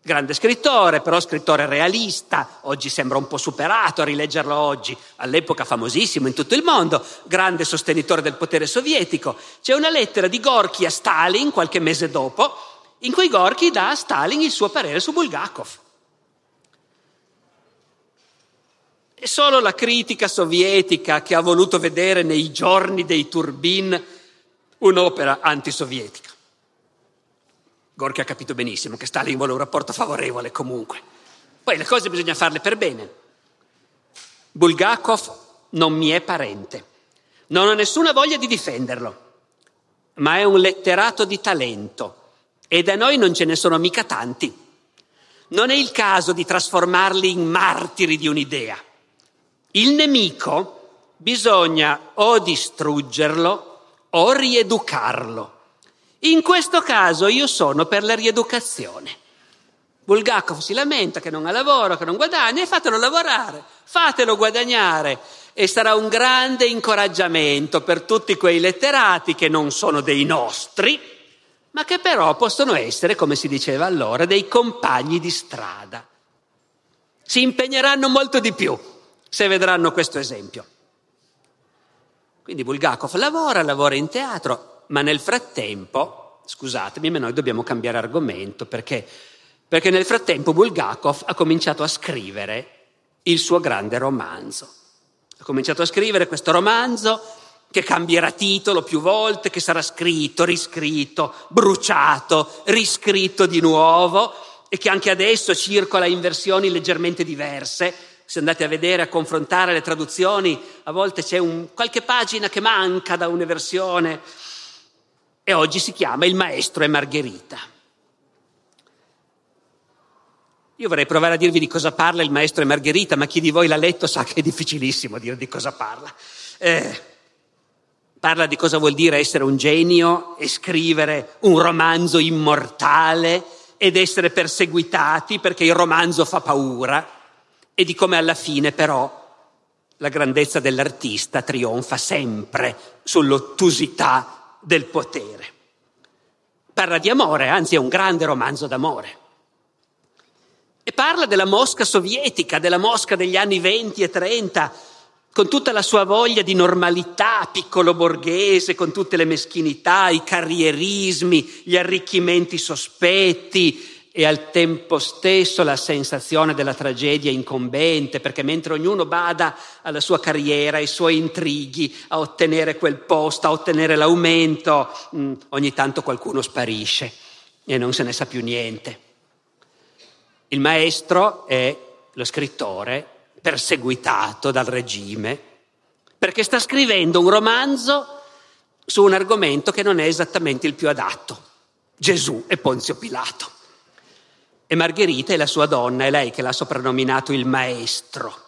Grande scrittore, però scrittore realista, oggi sembra un po' superato a rileggerlo oggi, all'epoca famosissimo in tutto il mondo, grande sostenitore del potere sovietico. C'è una lettera di Gorky a Stalin qualche mese dopo, in cui Gorky dà a Stalin il suo parere su Bulgakov. È solo la critica sovietica che ha voluto vedere nei giorni dei Turbin un'opera antisovietica. Gorky ha capito benissimo che Stalin vuole un rapporto favorevole comunque. Poi le cose bisogna farle per bene. Bulgakov non mi è parente. Non ho nessuna voglia di difenderlo, ma è un letterato di talento e da noi non ce ne sono mica tanti. Non è il caso di trasformarli in martiri di un'idea. Il nemico bisogna o distruggerlo o rieducarlo. In questo caso io sono per la rieducazione. Bulgakov si lamenta che non ha lavoro, che non guadagna, e fatelo lavorare, fatelo guadagnare e sarà un grande incoraggiamento per tutti quei letterati che non sono dei nostri, ma che però possono essere, come si diceva allora, dei compagni di strada. Si impegneranno molto di più se vedranno questo esempio. Quindi Bulgakov lavora, lavora in teatro, ma nel frattempo, scusatemi, ma noi dobbiamo cambiare argomento perché perché nel frattempo Bulgakov ha cominciato a scrivere il suo grande romanzo. Ha cominciato a scrivere questo romanzo che cambierà titolo più volte, che sarà scritto, riscritto, bruciato, riscritto di nuovo e che anche adesso circola in versioni leggermente diverse. Se andate a vedere, a confrontare le traduzioni, a volte c'è un, qualche pagina che manca da una versione e oggi si chiama Il maestro e Margherita. Io vorrei provare a dirvi di cosa parla il maestro e Margherita, ma chi di voi l'ha letto sa che è difficilissimo dire di cosa parla. Eh, parla di cosa vuol dire essere un genio e scrivere un romanzo immortale ed essere perseguitati perché il romanzo fa paura e di come alla fine però la grandezza dell'artista trionfa sempre sull'ottusità del potere. Parla di amore, anzi è un grande romanzo d'amore. E parla della Mosca sovietica, della Mosca degli anni 20 e 30, con tutta la sua voglia di normalità piccolo borghese, con tutte le meschinità, i carrierismi, gli arricchimenti sospetti e al tempo stesso la sensazione della tragedia incombente, perché mentre ognuno bada alla sua carriera, ai suoi intrighi, a ottenere quel posto, a ottenere l'aumento, mm, ogni tanto qualcuno sparisce e non se ne sa più niente. Il maestro è lo scrittore perseguitato dal regime perché sta scrivendo un romanzo su un argomento che non è esattamente il più adatto. Gesù e Ponzio Pilato. E Margherita è la sua donna, è lei che l'ha soprannominato il maestro.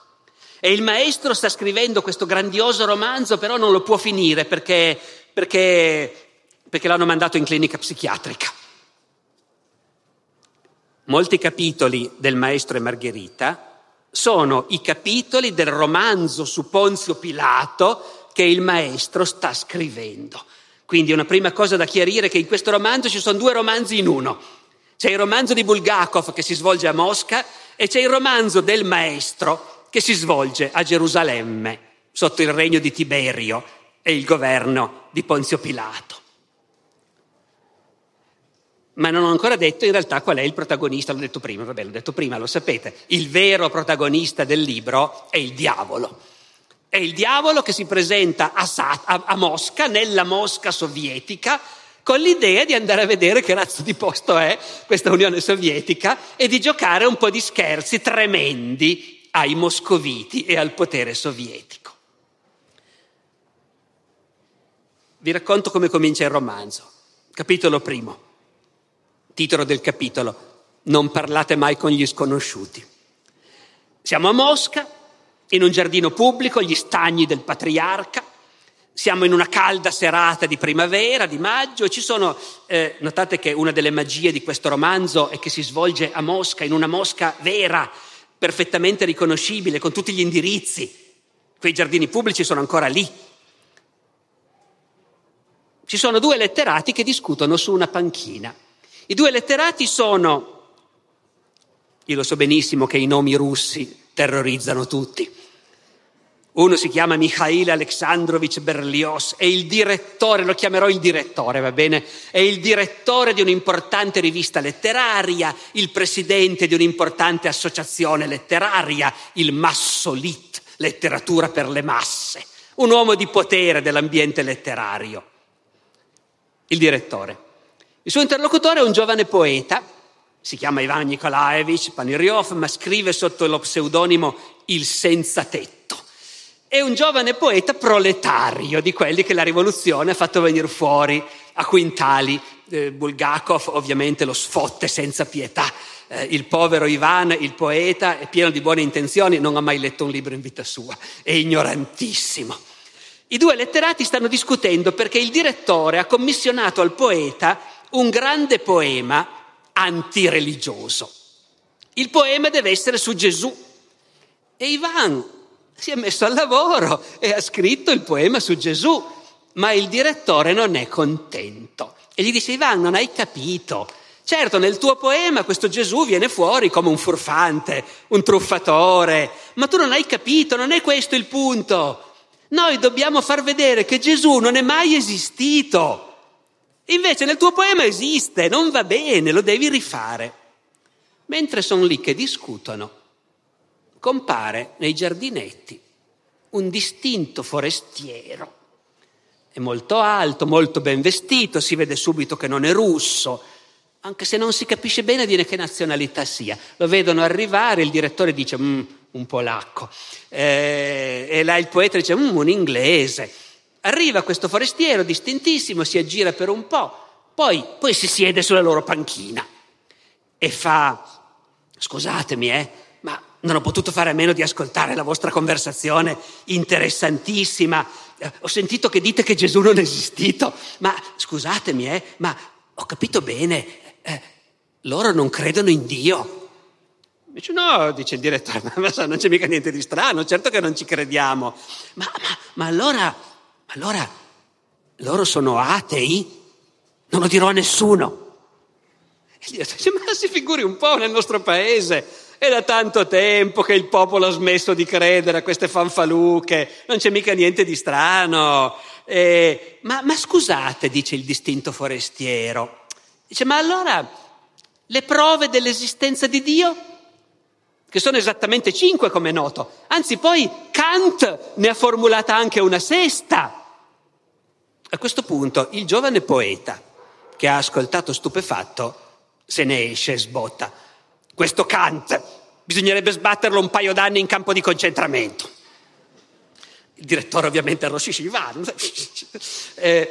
E il maestro sta scrivendo questo grandioso romanzo, però non lo può finire perché, perché, perché l'hanno mandato in clinica psichiatrica. Molti capitoli del Maestro e Margherita sono i capitoli del romanzo su Ponzio Pilato che il Maestro sta scrivendo. Quindi una prima cosa da chiarire è che in questo romanzo ci sono due romanzi in uno. C'è il romanzo di Bulgakov che si svolge a Mosca e c'è il romanzo del Maestro che si svolge a Gerusalemme sotto il regno di Tiberio e il governo di Ponzio Pilato ma non ho ancora detto in realtà qual è il protagonista, l'ho detto prima, vabbè l'ho detto prima, lo sapete, il vero protagonista del libro è il diavolo. È il diavolo che si presenta a, Sat- a-, a Mosca, nella Mosca sovietica, con l'idea di andare a vedere che razzo di posto è questa Unione Sovietica e di giocare un po' di scherzi tremendi ai moscoviti e al potere sovietico. Vi racconto come comincia il romanzo. Capitolo primo. Titolo del capitolo, non parlate mai con gli sconosciuti. Siamo a Mosca, in un giardino pubblico, gli stagni del patriarca, siamo in una calda serata di primavera, di maggio, e ci sono, eh, notate che una delle magie di questo romanzo è che si svolge a Mosca, in una Mosca vera, perfettamente riconoscibile, con tutti gli indirizzi. Quei giardini pubblici sono ancora lì. Ci sono due letterati che discutono su una panchina. I due letterati sono, io lo so benissimo che i nomi russi terrorizzano tutti. Uno si chiama Mikhail Alexandrovich Berlioz, è il direttore, lo chiamerò il direttore, va bene? È il direttore di un'importante rivista letteraria, il presidente di un'importante associazione letteraria, il Massolit, letteratura per le masse, un uomo di potere dell'ambiente letterario. Il direttore. Il suo interlocutore è un giovane poeta, si chiama Ivan Nikolaevich Paniryov, ma scrive sotto lo pseudonimo Il Senza Tetto. È un giovane poeta proletario, di quelli che la rivoluzione ha fatto venire fuori a quintali. Eh, Bulgakov ovviamente lo sfotte senza pietà. Eh, il povero Ivan, il poeta, è pieno di buone intenzioni, non ha mai letto un libro in vita sua, è ignorantissimo. I due letterati stanno discutendo perché il direttore ha commissionato al poeta un grande poema antireligioso. Il poema deve essere su Gesù. E Ivan si è messo al lavoro e ha scritto il poema su Gesù, ma il direttore non è contento. E gli dice, Ivan, non hai capito. Certo, nel tuo poema questo Gesù viene fuori come un furfante, un truffatore, ma tu non hai capito, non è questo il punto. Noi dobbiamo far vedere che Gesù non è mai esistito. Invece nel tuo poema esiste, non va bene, lo devi rifare. Mentre sono lì che discutono, compare nei giardinetti un distinto forestiero. È molto alto, molto ben vestito, si vede subito che non è russo, anche se non si capisce bene di che nazionalità sia. Lo vedono arrivare, il direttore dice mm, un polacco, eh, e là il poeta dice mm, un inglese. Arriva questo forestiero distintissimo, si aggira per un po', poi, poi si siede sulla loro panchina e fa, scusatemi, eh, non ho potuto fare a meno di ascoltare la vostra conversazione interessantissima. Eh, ho sentito che dite che Gesù non è esistito, ma scusatemi, eh, ma ho capito bene, eh, loro non credono in Dio. Dice no, dice il direttore, [laughs] ma non c'è mica niente di strano, certo che non ci crediamo. Ma, ma, ma allora allora loro sono atei? Non lo dirò a nessuno. E gli dice, ma si figuri un po' nel nostro paese. È da tanto tempo che il popolo ha smesso di credere a queste fanfaluche, non c'è mica niente di strano. Eh, ma, ma scusate, dice il distinto forestiero, dice, ma allora le prove dell'esistenza di Dio? che sono esattamente cinque come è noto, anzi poi Kant ne ha formulata anche una sesta. A questo punto il giovane poeta, che ha ascoltato stupefatto, se ne esce e sbotta. Questo Kant bisognerebbe sbatterlo un paio d'anni in campo di concentramento. Il direttore ovviamente arrossisce, va. [laughs] eh,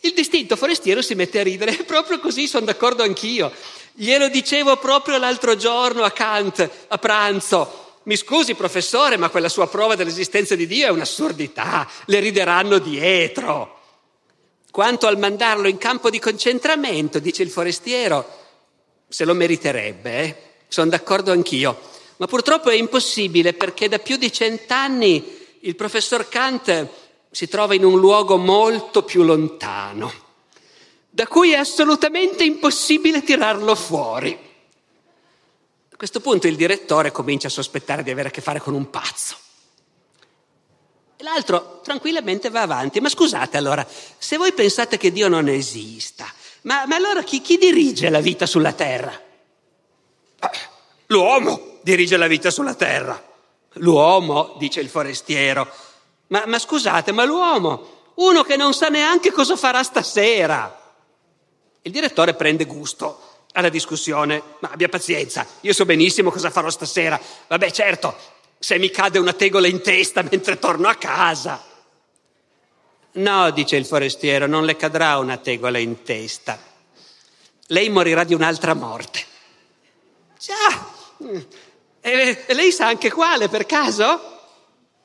il distinto forestiero si mette a ridere, [laughs] proprio così sono d'accordo anch'io. Glielo dicevo proprio l'altro giorno a Kant, a pranzo. Mi scusi professore, ma quella sua prova dell'esistenza di Dio è un'assurdità, le rideranno dietro. Quanto al mandarlo in campo di concentramento, dice il forestiero, se lo meriterebbe, eh? Sono d'accordo anch'io. Ma purtroppo è impossibile perché da più di cent'anni il professor Kant si trova in un luogo molto più lontano da cui è assolutamente impossibile tirarlo fuori. A questo punto il direttore comincia a sospettare di avere a che fare con un pazzo. E l'altro tranquillamente va avanti. Ma scusate allora, se voi pensate che Dio non esista, ma, ma allora chi, chi dirige la vita sulla terra? L'uomo dirige la vita sulla terra. L'uomo, dice il forestiero. Ma, ma scusate, ma l'uomo, uno che non sa neanche cosa farà stasera. Il direttore prende gusto alla discussione, ma abbia pazienza, io so benissimo cosa farò stasera. Vabbè, certo, se mi cade una tegola in testa mentre torno a casa. No, dice il forestiero, non le cadrà una tegola in testa. Lei morirà di un'altra morte. Già, e, lei sa anche quale per caso?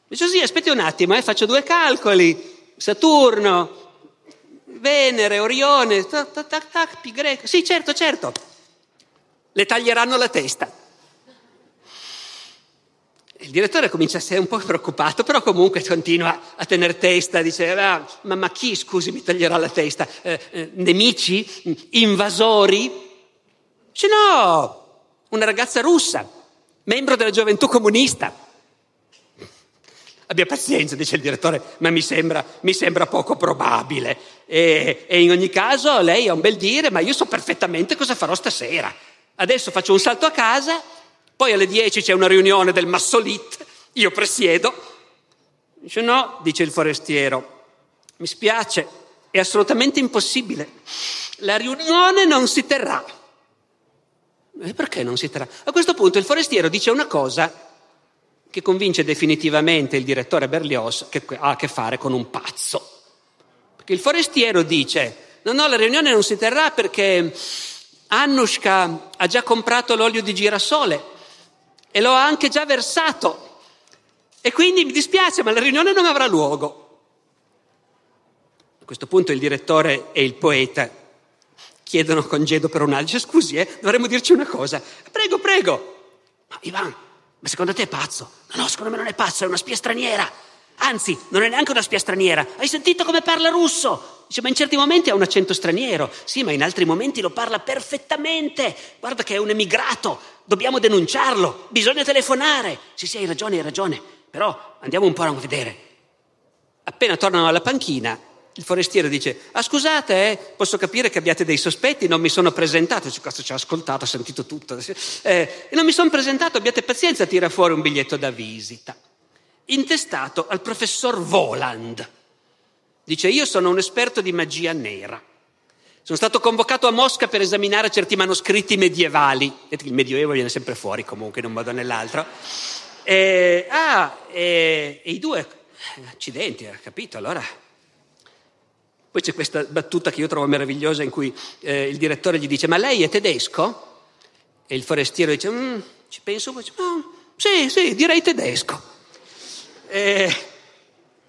Dice sì, aspetti un attimo, eh, faccio due calcoli. Saturno, Venere, Orione, tac, tac, tac, pi greco. Sì, certo, certo. Le taglieranno la testa. Il direttore comincia a essere un po' preoccupato, però comunque continua a tenere testa, dice, ah, ma, ma, chi, scusi, mi taglierà la testa? Eh, eh, nemici? Invasori? Dice no, una ragazza russa, membro della gioventù comunista. Abbia pazienza, dice il direttore, ma mi sembra, mi sembra poco probabile. E, e, in ogni caso lei ha un bel dire, ma io so perfettamente cosa farò stasera. Adesso faccio un salto a casa, poi alle 10 c'è una riunione del Massolit, io presiedo. Dice no, dice il forestiero, mi spiace, è assolutamente impossibile. La riunione non si terrà. E perché non si terrà? A questo punto il forestiero dice una cosa che convince definitivamente il direttore Berlioz che ha a che fare con un pazzo. Perché il forestiero dice, No, no, la riunione non si terrà perché Annushka ha già comprato l'olio di girasole e lo ha anche già versato. E quindi mi dispiace, ma la riunione non avrà luogo. A questo punto il direttore e il poeta chiedono congedo per un altro. Dice, scusi, eh, dovremmo dirci una cosa. Prego, prego. Ma Ivan, ma secondo te è pazzo? No, no, secondo me non è pazzo, è una spia straniera. Anzi, non è neanche una spia straniera. Hai sentito come parla russo? Dice, ma in certi momenti ha un accento straniero. Sì, ma in altri momenti lo parla perfettamente. Guarda che è un emigrato. Dobbiamo denunciarlo. Bisogna telefonare. Sì, sì, hai ragione, hai ragione. Però andiamo un po' a vedere. Appena tornano alla panchina, il forestiere dice, ah scusate, eh, posso capire che abbiate dei sospetti, non mi sono presentato, dice, questo ci ha ascoltato, ha sentito tutto, eh, non mi sono presentato, abbiate pazienza, tira fuori un biglietto da visita, intestato al professor Voland. Dice, io sono un esperto di magia nera, sono stato convocato a Mosca per esaminare certi manoscritti medievali, il medioevo viene sempre fuori comunque in un modo o nell'altro, eh, ah, e i due, accidenti, ha capito, allora poi c'è questa battuta che io trovo meravigliosa in cui eh, il direttore gli dice ma lei è tedesco? E il forestiero dice mm, ci penso, dice, oh, sì, sì, direi tedesco. E,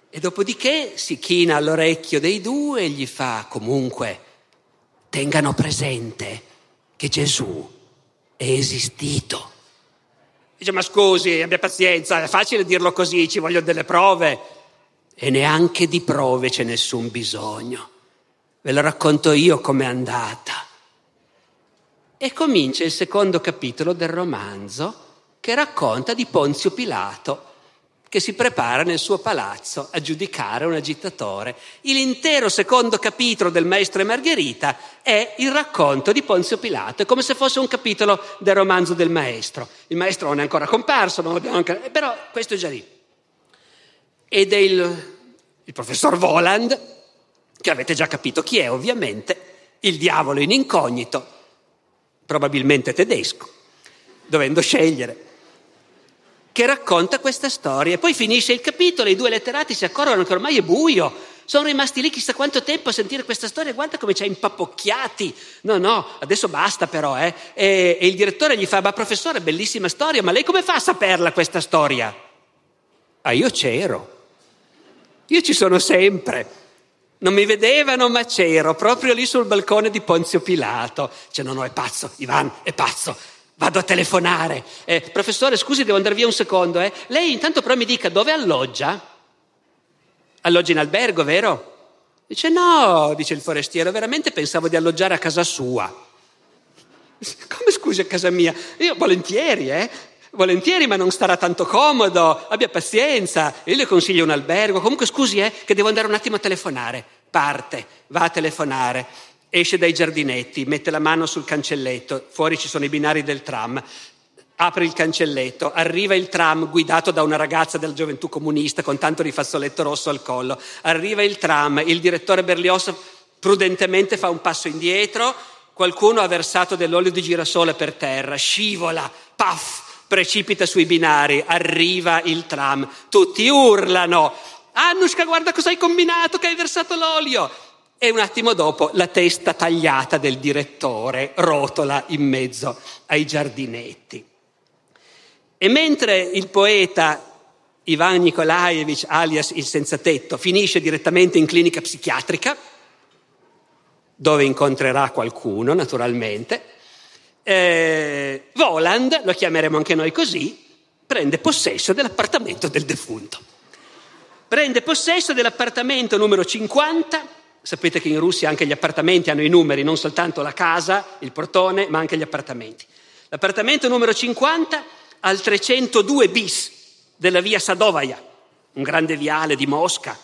e dopodiché si china all'orecchio dei due e gli fa comunque tengano presente che Gesù è esistito. Dice ma scusi, abbia pazienza, è facile dirlo così, ci vogliono delle prove e neanche di prove c'è nessun bisogno. Ve lo racconto io com'è andata. E comincia il secondo capitolo del romanzo che racconta di Ponzio Pilato che si prepara nel suo palazzo a giudicare un agitatore. L'intero secondo capitolo del Maestro e Margherita è il racconto di Ponzio Pilato, è come se fosse un capitolo del romanzo del Maestro. Il Maestro non è ancora comparso, ancora... però questo è già lì ed è il, il professor Voland, che avete già capito chi è ovviamente, il diavolo in incognito, probabilmente tedesco, dovendo scegliere, che racconta questa storia. E poi finisce il capitolo, i due letterati si accorgono che ormai è buio, sono rimasti lì chissà quanto tempo a sentire questa storia, guarda come ci ha impappocchiati. No, no, adesso basta però, eh. E, e il direttore gli fa, ma professore, bellissima storia, ma lei come fa a saperla questa storia? Ah, io c'ero. Io ci sono sempre. Non mi vedevano, ma c'ero, proprio lì sul balcone di Ponzio Pilato. Cioè, no, no, è pazzo, Ivan, è pazzo. Vado a telefonare. Eh, professore, scusi, devo andare via un secondo. Eh. Lei intanto però mi dica dove alloggia? Alloggia in albergo, vero? Dice no, dice il forestiero, veramente pensavo di alloggiare a casa sua. [laughs] Come scusi a casa mia? Io volentieri, eh? Volentieri, ma non starà tanto comodo, abbia pazienza, io le consiglio un albergo, comunque scusi, eh, che devo andare un attimo a telefonare. Parte, va a telefonare, esce dai giardinetti, mette la mano sul cancelletto, fuori ci sono i binari del tram, apre il cancelletto, arriva il tram guidato da una ragazza della gioventù comunista con tanto di fazzoletto rosso al collo, arriva il tram, il direttore Berlioz prudentemente fa un passo indietro, qualcuno ha versato dell'olio di girasole per terra, scivola, paff, precipita sui binari, arriva il tram, tutti urlano, Annushka guarda cosa hai combinato che hai versato l'olio. E un attimo dopo la testa tagliata del direttore rotola in mezzo ai giardinetti. E mentre il poeta Ivan Nikolaevich, alias il senza tetto, finisce direttamente in clinica psichiatrica, dove incontrerà qualcuno naturalmente, eh, Voland, lo chiameremo anche noi così, prende possesso dell'appartamento del defunto. Prende possesso dell'appartamento numero 50. Sapete che in Russia anche gli appartamenti hanno i numeri, non soltanto la casa, il portone, ma anche gli appartamenti. L'appartamento numero 50 al 302 bis della via Sadovaia, un grande viale di Mosca.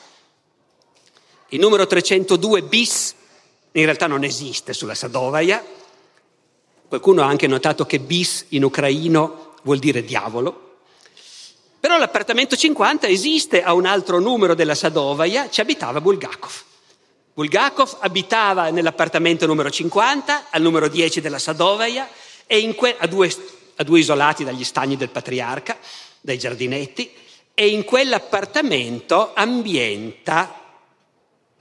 Il numero 302 bis in realtà non esiste sulla Sadovaia, Qualcuno ha anche notato che bis in ucraino vuol dire diavolo. Però l'appartamento 50 esiste a un altro numero della Sadovaia, ci abitava Bulgakov. Bulgakov abitava nell'appartamento numero 50, al numero 10 della Sadovaia, que- a, due, a due isolati dagli stagni del patriarca, dai giardinetti, e in quell'appartamento ambienta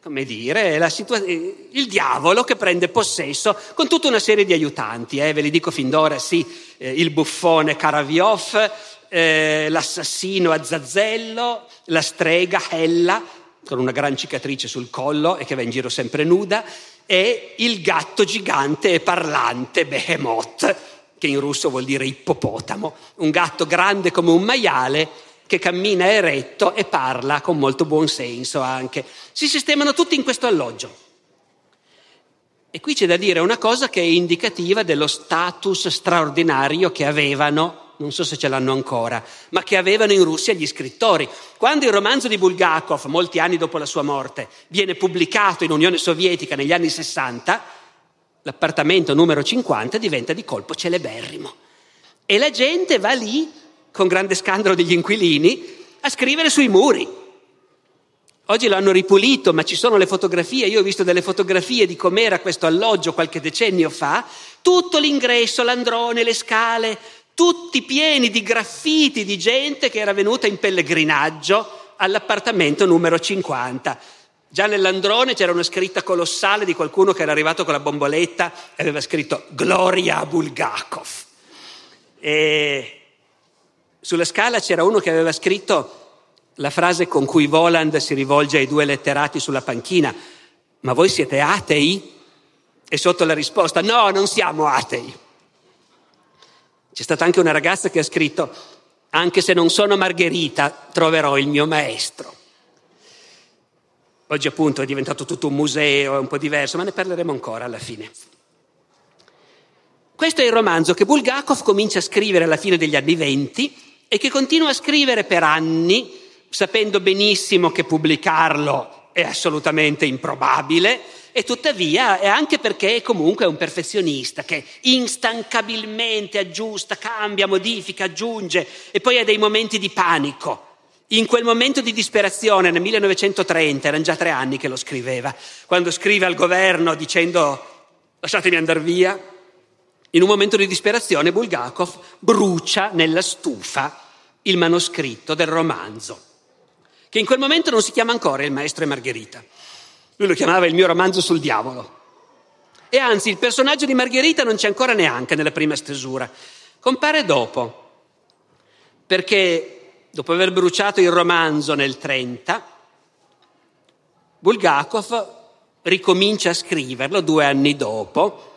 come dire, situa- il diavolo che prende possesso con tutta una serie di aiutanti, eh, ve li dico fin d'ora, sì, eh, il buffone Karaviov, eh, l'assassino Azzazzello, la strega Hella, con una gran cicatrice sul collo e che va in giro sempre nuda, e il gatto gigante e parlante Behemoth, che in russo vuol dire ippopotamo, un gatto grande come un maiale che cammina eretto e parla con molto buon senso anche. Si sistemano tutti in questo alloggio. E qui c'è da dire una cosa che è indicativa dello status straordinario che avevano non so se ce l'hanno ancora, ma che avevano in Russia gli scrittori. Quando il romanzo di Bulgakov, molti anni dopo la sua morte, viene pubblicato in Unione Sovietica negli anni 60, l'appartamento numero 50 diventa di colpo celeberrimo. E la gente va lì, con grande scandalo degli inquilini, a scrivere sui muri. Oggi lo hanno ripulito, ma ci sono le fotografie. Io ho visto delle fotografie di com'era questo alloggio qualche decennio fa. Tutto l'ingresso, l'androne, le scale, tutti pieni di graffiti di gente che era venuta in pellegrinaggio all'appartamento numero 50. Già nell'androne c'era una scritta colossale di qualcuno che era arrivato con la bomboletta e aveva scritto Gloria Bulgakov. E sulla scala c'era uno che aveva scritto la frase con cui Voland si rivolge ai due letterati sulla panchina, ma voi siete atei? E sotto la risposta, no, non siamo atei. C'è stata anche una ragazza che ha scritto, anche se non sono Margherita, troverò il mio maestro. Oggi appunto è diventato tutto un museo, è un po' diverso, ma ne parleremo ancora alla fine. Questo è il romanzo che Bulgakov comincia a scrivere alla fine degli anni venti e che continua a scrivere per anni, sapendo benissimo che pubblicarlo è assolutamente improbabile, e tuttavia è anche perché comunque è un perfezionista che instancabilmente aggiusta, cambia, modifica, aggiunge e poi ha dei momenti di panico. In quel momento di disperazione, nel 1930, erano già tre anni che lo scriveva, quando scrive al governo dicendo lasciatemi andare via, in un momento di disperazione Bulgakov brucia nella stufa il manoscritto del romanzo, che in quel momento non si chiama ancora Il maestro e Margherita. Lui lo chiamava il mio romanzo sul diavolo. E anzi, il personaggio di Margherita non c'è ancora neanche nella prima stesura. Compare dopo, perché dopo aver bruciato il romanzo nel 30, Bulgakov ricomincia a scriverlo due anni dopo,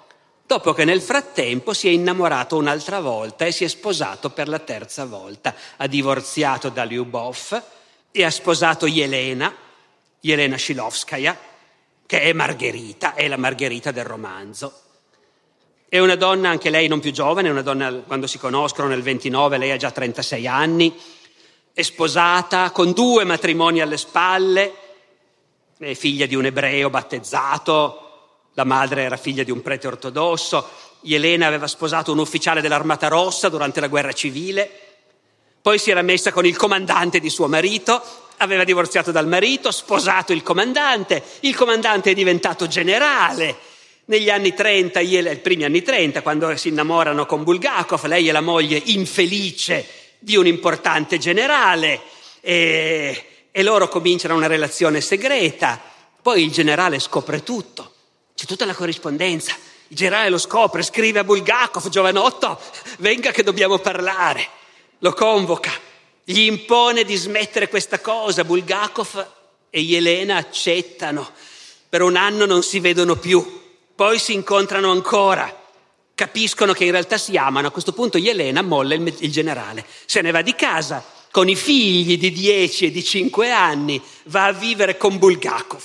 dopo che nel frattempo si è innamorato un'altra volta e si è sposato per la terza volta. Ha divorziato da Lyubov e ha sposato Elena, Elena Shilovskaya, che è Margherita, è la Margherita del romanzo. È una donna, anche lei non più giovane, una donna quando si conoscono nel 29, lei ha già 36 anni, è sposata con due matrimoni alle spalle, è figlia di un ebreo battezzato, la madre era figlia di un prete ortodosso, Elena aveva sposato un ufficiale dell'Armata Rossa durante la guerra civile, poi si era messa con il comandante di suo marito aveva divorziato dal marito, sposato il comandante, il comandante è diventato generale. Negli anni 30, i primi anni 30, quando si innamorano con Bulgakov, lei è la moglie infelice di un importante generale e, e loro cominciano una relazione segreta. Poi il generale scopre tutto, c'è tutta la corrispondenza. Il generale lo scopre, scrive a Bulgakov, giovanotto, venga che dobbiamo parlare. Lo convoca, gli impone di smettere questa cosa. Bulgakov e Elena accettano. Per un anno non si vedono più, poi si incontrano ancora. Capiscono che in realtà si amano. A questo punto Elena molla il, il generale, se ne va di casa con i figli di 10 e di 5 anni, va a vivere con Bulgakov.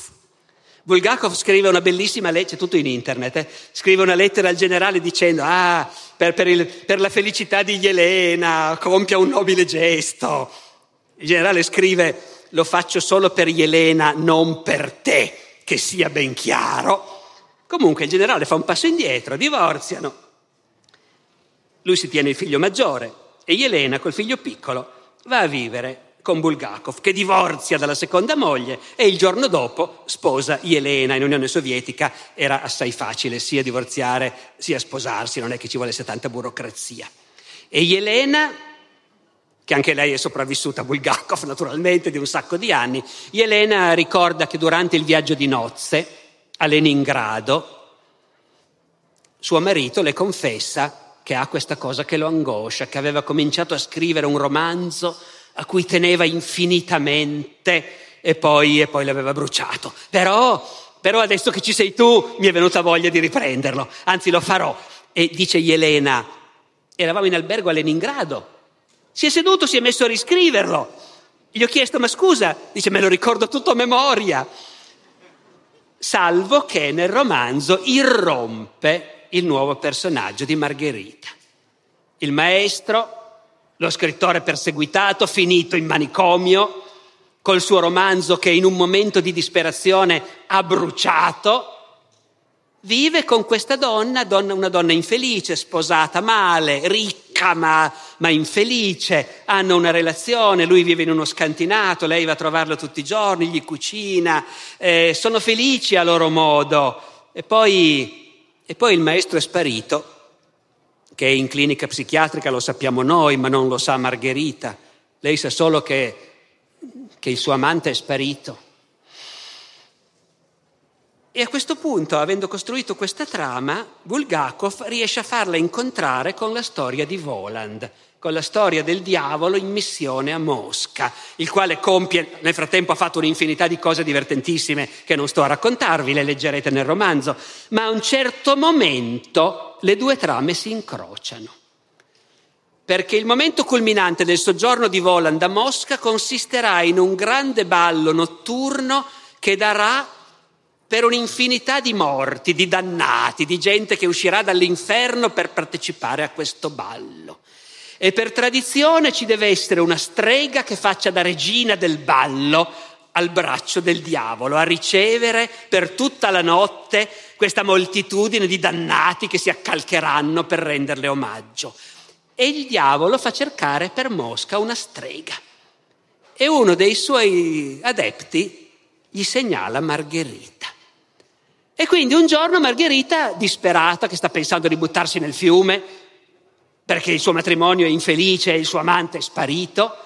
Bulgakov scrive una bellissima lettera, tutto in internet, eh? scrive una lettera al generale dicendo, ah, per, per, il, per la felicità di Elena, compia un nobile gesto. Il generale scrive, lo faccio solo per Elena, non per te, che sia ben chiaro. Comunque il generale fa un passo indietro, divorziano. Lui si tiene il figlio maggiore e Elena col figlio piccolo va a vivere con Bulgakov, che divorzia dalla seconda moglie e il giorno dopo sposa Elena in Unione Sovietica. Era assai facile sia divorziare sia sposarsi, non è che ci volesse tanta burocrazia. E Elena che anche lei è sopravvissuta a Bulgakov naturalmente di un sacco di anni, Elena ricorda che durante il viaggio di nozze a Leningrado suo marito le confessa che ha questa cosa che lo angoscia, che aveva cominciato a scrivere un romanzo a cui teneva infinitamente e poi, e poi l'aveva bruciato. Però, però adesso che ci sei tu mi è venuta voglia di riprenderlo, anzi lo farò. E dice Elena, eravamo in albergo a Leningrado, si è seduto, si è messo a riscriverlo. Gli ho chiesto, ma scusa, dice, me lo ricordo tutto a memoria. Salvo che nel romanzo irrompe il nuovo personaggio di Margherita. Il maestro, lo scrittore perseguitato, finito in manicomio, col suo romanzo che in un momento di disperazione ha bruciato, vive con questa donna, donna una donna infelice, sposata male, ricca ma, ma, infelice, hanno una relazione, lui vive in uno scantinato, lei va a trovarlo tutti i giorni, gli cucina, eh, sono felici a loro modo. E poi e poi il maestro è sparito, che è in clinica psichiatrica, lo sappiamo noi, ma non lo sa Margherita. Lei sa solo che, che il suo amante è sparito. E a questo punto, avendo costruito questa trama, Bulgakov riesce a farla incontrare con la storia di Voland, con la storia del diavolo in missione a Mosca, il quale compie, nel frattempo ha fatto un'infinità di cose divertentissime che non sto a raccontarvi, le leggerete nel romanzo, ma a un certo momento le due trame si incrociano. Perché il momento culminante del soggiorno di Voland a Mosca consisterà in un grande ballo notturno che darà per un'infinità di morti, di dannati, di gente che uscirà dall'inferno per partecipare a questo ballo. E per tradizione ci deve essere una strega che faccia da regina del ballo al braccio del diavolo, a ricevere per tutta la notte questa moltitudine di dannati che si accalcheranno per renderle omaggio. E il diavolo fa cercare per Mosca una strega. E uno dei suoi adepti gli segnala Margherita. E quindi un giorno Margherita, disperata, che sta pensando di buttarsi nel fiume, perché il suo matrimonio è infelice e il suo amante è sparito,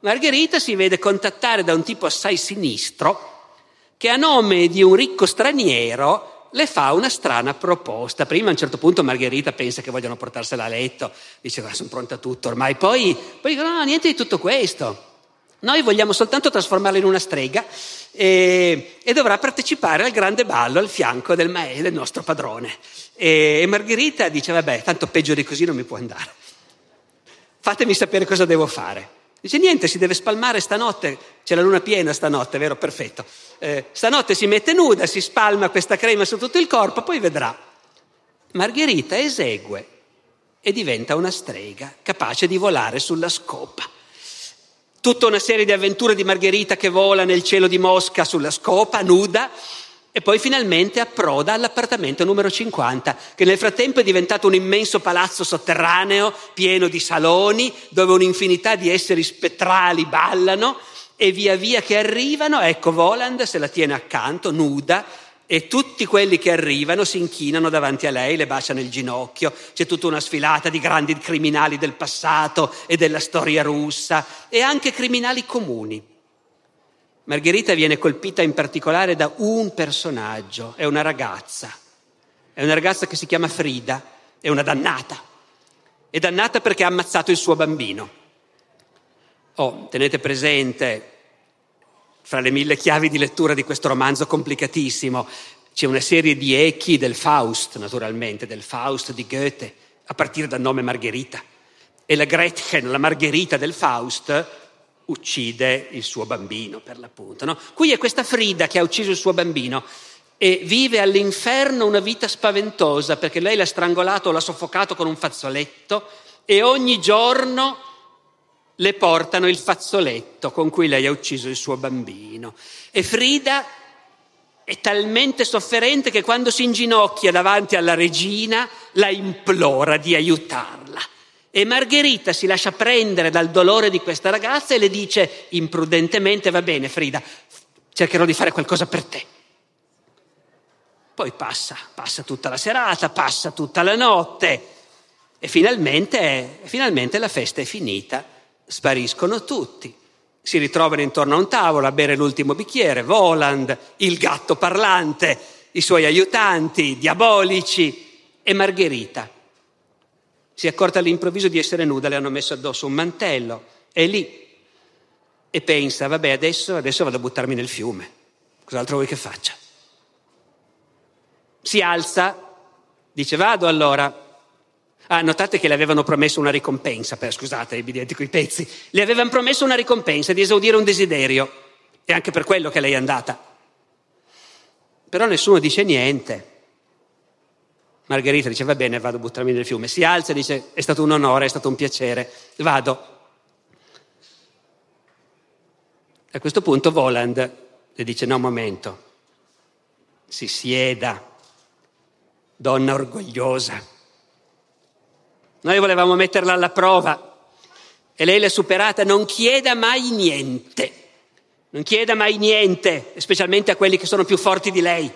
Margherita si vede contattare da un tipo assai sinistro che a nome di un ricco straniero le fa una strana proposta. Prima a un certo punto Margherita pensa che vogliono portarsela a letto, dice che sono pronta a tutto ormai, poi, poi dicono no, niente di tutto questo. Noi vogliamo soltanto trasformarla in una strega e, e dovrà partecipare al grande ballo al fianco del, maestro, del nostro padrone. E, Margherita dice, vabbè, tanto peggio di così non mi può andare. Fatemi sapere cosa devo fare. Dice, niente, si deve spalmare stanotte, c'è la luna piena stanotte, vero? Perfetto. Eh, stanotte si mette nuda, si spalma questa crema su tutto il corpo, poi vedrà. Margherita esegue e diventa una strega, capace di volare sulla scopa. Tutta una serie di avventure di Margherita che vola nel cielo di Mosca sulla scopa, nuda, e poi finalmente approda all'appartamento numero 50, che nel frattempo è diventato un immenso palazzo sotterraneo pieno di saloni dove un'infinità di esseri spettrali ballano e via via che arrivano, ecco Voland se la tiene accanto, nuda, e tutti quelli che arrivano si inchinano davanti a lei, le baciano il ginocchio, c'è tutta una sfilata di grandi criminali del passato e della storia russa e anche criminali comuni Margherita viene colpita in particolare da un personaggio, è una ragazza, è una ragazza che si chiama Frida, è una dannata, è dannata perché ha ammazzato il suo bambino. Oh, tenete presente, fra le mille chiavi di lettura di questo romanzo complicatissimo, c'è una serie di echi del Faust, naturalmente, del Faust di Goethe, a partire dal nome Margherita. E la Gretchen, la Margherita del Faust, uccide il suo bambino, per l'appunto. No? Qui è questa Frida che ha ucciso il suo bambino e vive all'inferno una vita spaventosa perché lei l'ha strangolato l'ha soffocato con un fazzoletto e ogni giorno le portano il fazzoletto con cui lei ha ucciso il suo bambino. E Frida è talmente sofferente che quando si inginocchia davanti alla regina la implora di aiutarla. E Margherita si lascia prendere dal dolore di questa ragazza e le dice imprudentemente, va bene Frida, cercherò di fare qualcosa per te. Poi passa, passa tutta la serata, passa tutta la notte e finalmente, finalmente la festa è finita spariscono tutti. Si ritrovano intorno a un tavolo a bere l'ultimo bicchiere, Voland, il gatto parlante, i suoi aiutanti, diabolici e Margherita. Si è accorta all'improvviso di essere nuda, le hanno messo addosso un mantello, è lì e pensa, vabbè, adesso, adesso vado a buttarmi nel fiume, cos'altro vuoi che faccia? Si alza, dice vado allora, Ah, notate che le avevano promesso una ricompensa, per, scusate, mi dimentico i pezzi, le avevano promesso una ricompensa di esaudire un desiderio, è anche per quello che lei è andata. Però nessuno dice niente. Margherita dice va bene, vado a buttarmi nel fiume. Si alza e dice è stato un onore, è stato un piacere, vado. A questo punto Voland le dice no, momento, si sieda, donna orgogliosa noi volevamo metterla alla prova e lei l'ha superata. Non chieda mai niente. Non chieda mai niente, specialmente a quelli che sono più forti di lei.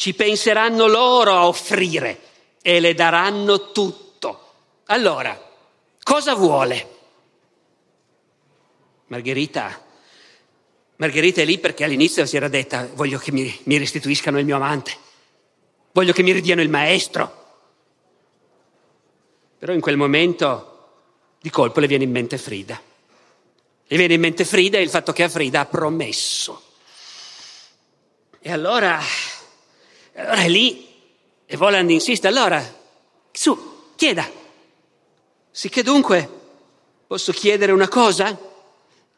Ci penseranno loro a offrire e le daranno tutto. Allora, cosa vuole? Margherita, Margherita è lì perché all'inizio si era detta voglio che mi, mi restituiscano il mio amante, voglio che mi ridiano il maestro, però in quel momento di colpo le viene in mente Frida. Le viene in mente Frida e il fatto che a Frida ha promesso. E allora, allora è lì e Voland insiste, allora, su, chieda. Sicché dunque posso chiedere una cosa?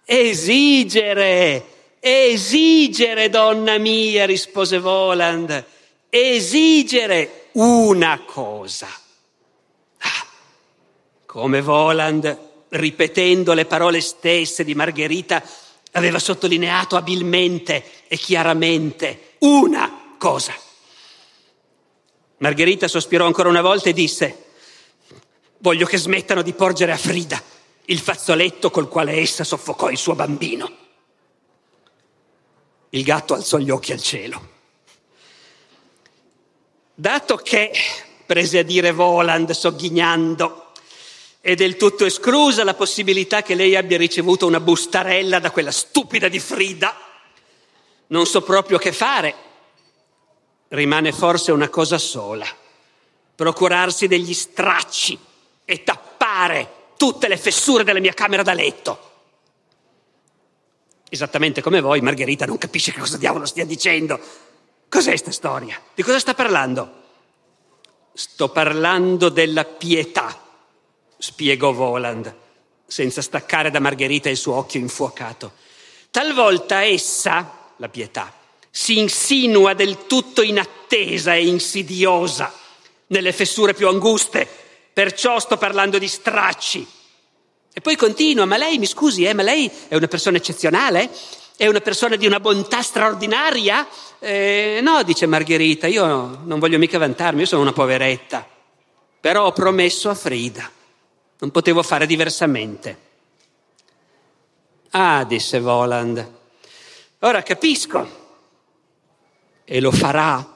Esigere, esigere, donna mia, rispose Voland, esigere una cosa come Voland, ripetendo le parole stesse di Margherita, aveva sottolineato abilmente e chiaramente una cosa. Margherita sospirò ancora una volta e disse, voglio che smettano di porgere a Frida il fazzoletto col quale essa soffocò il suo bambino. Il gatto alzò gli occhi al cielo. Dato che, prese a dire Voland sogghignando, è del tutto esclusa la possibilità che lei abbia ricevuto una bustarella da quella stupida di Frida. Non so proprio che fare. Rimane forse una cosa sola, procurarsi degli stracci e tappare tutte le fessure della mia camera da letto. Esattamente come voi, Margherita non capisce che cosa diavolo stia dicendo. Cos'è questa storia? Di cosa sta parlando? Sto parlando della pietà spiegò Voland, senza staccare da Margherita il suo occhio infuocato. Talvolta essa, la pietà, si insinua del tutto inattesa e insidiosa nelle fessure più anguste, perciò sto parlando di stracci. E poi continua, ma lei, mi scusi, eh, ma lei è una persona eccezionale? È una persona di una bontà straordinaria? Eh, no, dice Margherita, io non voglio mica vantarmi, io sono una poveretta, però ho promesso a Frida non potevo fare diversamente. Ah, disse Voland, ora capisco. E lo farà?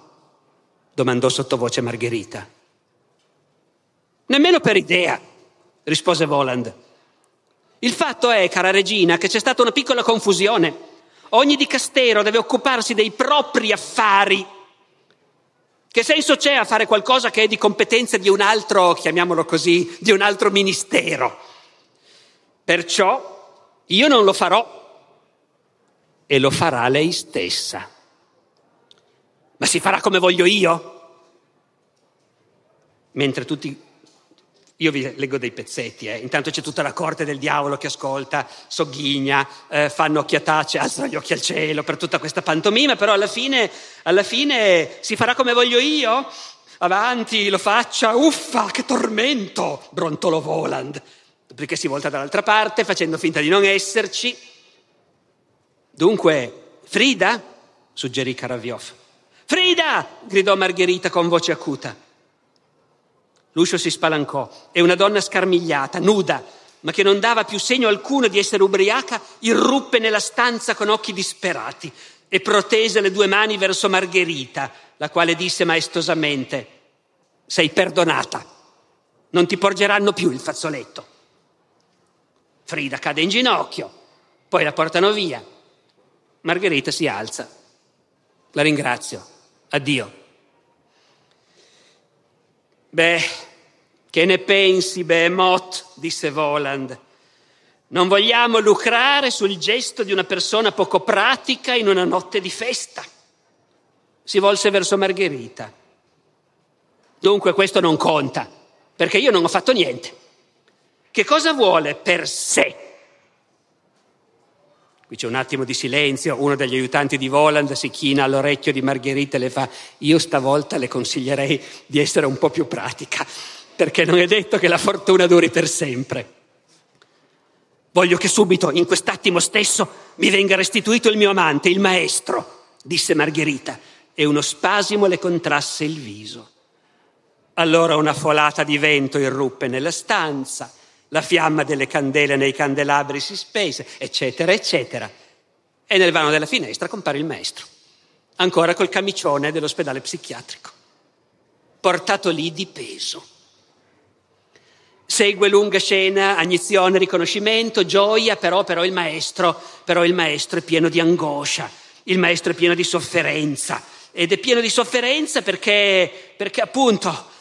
domandò sottovoce Margherita. Nemmeno per idea, rispose Voland. Il fatto è, cara regina, che c'è stata una piccola confusione. Ogni dicastero deve occuparsi dei propri affari che senso c'è a fare qualcosa che è di competenza di un altro, chiamiamolo così, di un altro ministero? Perciò io non lo farò e lo farà lei stessa. Ma si farà come voglio io? Mentre tutti io vi leggo dei pezzetti, eh. intanto c'è tutta la corte del diavolo che ascolta, sogghigna, eh, fanno occhiatacce, alzano gli occhi al cielo per tutta questa pantomima, però alla fine, alla fine si farà come voglio io? Avanti, lo faccia, uffa, che tormento, brontolò Voland, perché si volta dall'altra parte facendo finta di non esserci. Dunque, Frida? suggerì Karaviov. Frida! gridò Margherita con voce acuta. L'uscio si spalancò e una donna scarmigliata, nuda, ma che non dava più segno alcuno di essere ubriaca, irruppe nella stanza con occhi disperati e protese le due mani verso Margherita, la quale disse maestosamente, sei perdonata, non ti porgeranno più il fazzoletto. Frida cade in ginocchio, poi la portano via. Margherita si alza. La ringrazio. Addio. Beh, che ne pensi, Behemoth? disse Voland. Non vogliamo lucrare sul gesto di una persona poco pratica in una notte di festa. Si volse verso Margherita. Dunque questo non conta, perché io non ho fatto niente. Che cosa vuole per sé? Qui c'è un attimo di silenzio, uno degli aiutanti di Voland si china all'orecchio di Margherita e le fa io stavolta le consiglierei di essere un po' più pratica, perché non è detto che la fortuna duri per sempre. Voglio che subito, in quest'attimo stesso, mi venga restituito il mio amante, il maestro, disse Margherita, e uno spasimo le contrasse il viso. Allora una folata di vento irruppe nella stanza, la fiamma delle candele nei candelabri si spese, eccetera, eccetera. E nel vano della finestra compare il maestro, ancora col camicione dell'ospedale psichiatrico, portato lì di peso. Segue lunga scena, agnizione, riconoscimento, gioia, però, però, il maestro, però il maestro è pieno di angoscia, il maestro è pieno di sofferenza. Ed è pieno di sofferenza perché, perché appunto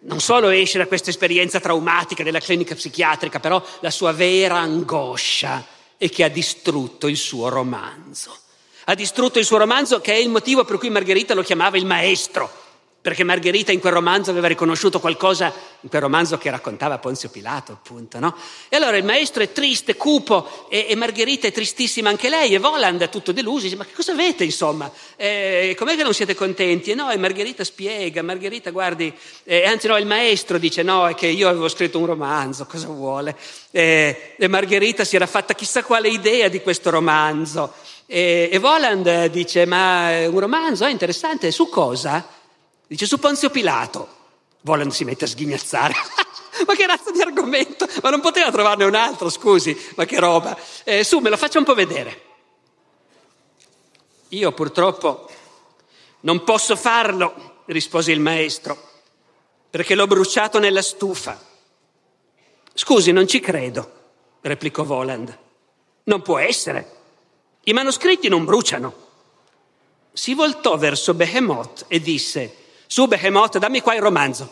non solo esce da questa esperienza traumatica della clinica psichiatrica, però la sua vera angoscia è che ha distrutto il suo romanzo. Ha distrutto il suo romanzo che è il motivo per cui Margherita lo chiamava il maestro perché Margherita in quel romanzo aveva riconosciuto qualcosa, in quel romanzo che raccontava Ponzio Pilato, appunto, no? E allora il maestro è triste, cupo, e, e Margherita è tristissima anche lei, e Voland è tutto deluso, dice, ma che cosa avete, insomma? Eh, com'è che non siete contenti? E no, e Margherita spiega, Margherita, guardi, eh, anzi no, il maestro dice, no, è che io avevo scritto un romanzo, cosa vuole? Eh, e Margherita si era fatta chissà quale idea di questo romanzo. E, e Voland dice, ma un romanzo, è interessante, su cosa? Dice su Ponzio Pilato. Voland si mette a sghignazzare. [laughs] ma che razza di argomento? Ma non poteva trovarne un altro, scusi, ma che roba. Eh, su, me lo faccia un po' vedere. Io purtroppo non posso farlo, rispose il maestro, perché l'ho bruciato nella stufa. Scusi, non ci credo, replicò Voland. Non può essere. I manoscritti non bruciano. Si voltò verso Behemoth e disse, su Behemoth, dammi qua il romanzo.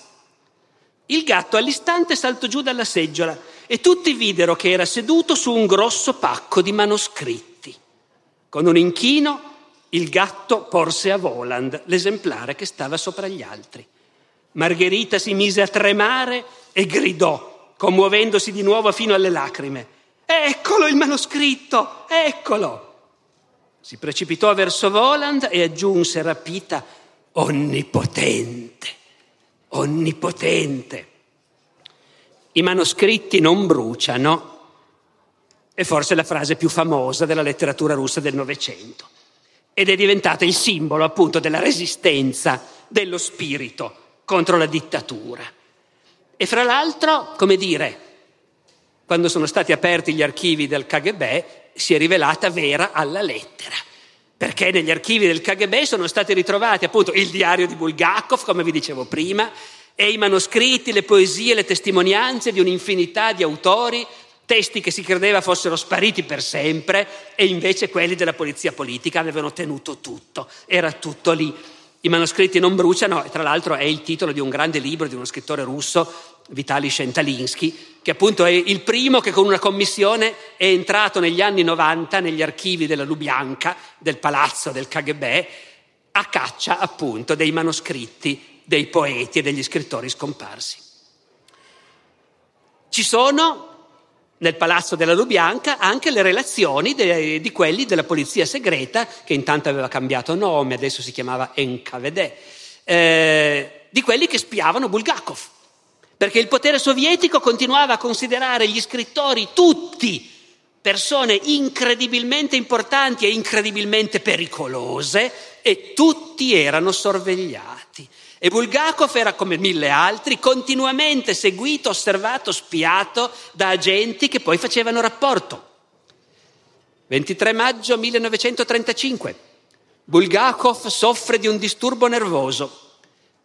Il gatto all'istante saltò giù dalla seggiola e tutti videro che era seduto su un grosso pacco di manoscritti. Con un inchino il gatto porse a Voland l'esemplare che stava sopra gli altri. Margherita si mise a tremare e gridò, commuovendosi di nuovo fino alle lacrime. Eccolo il manoscritto, eccolo! Si precipitò verso Voland e aggiunse rapita onnipotente, onnipotente. I manoscritti non bruciano, è forse la frase più famosa della letteratura russa del Novecento ed è diventata il simbolo appunto della resistenza dello spirito contro la dittatura. E fra l'altro, come dire, quando sono stati aperti gli archivi del KGB si è rivelata vera alla lettera perché negli archivi del KGB sono stati ritrovati appunto il diario di Bulgakov, come vi dicevo prima, e i manoscritti, le poesie, le testimonianze di un'infinità di autori, testi che si credeva fossero spariti per sempre e invece quelli della polizia politica avevano tenuto tutto, era tutto lì. I manoscritti non bruciano e tra l'altro è il titolo di un grande libro di uno scrittore russo Vitali Shentalinsky, che appunto è il primo che con una commissione è entrato negli anni 90 negli archivi della Lubianca, del palazzo del KGB, a caccia appunto dei manoscritti dei poeti e degli scrittori scomparsi. Ci sono nel palazzo della Lubianca anche le relazioni de, di quelli della polizia segreta, che intanto aveva cambiato nome, adesso si chiamava NKVD, eh, di quelli che spiavano Bulgakov perché il potere sovietico continuava a considerare gli scrittori tutti persone incredibilmente importanti e incredibilmente pericolose e tutti erano sorvegliati. E Bulgakov era come mille altri, continuamente seguito, osservato, spiato da agenti che poi facevano rapporto. 23 maggio 1935. Bulgakov soffre di un disturbo nervoso.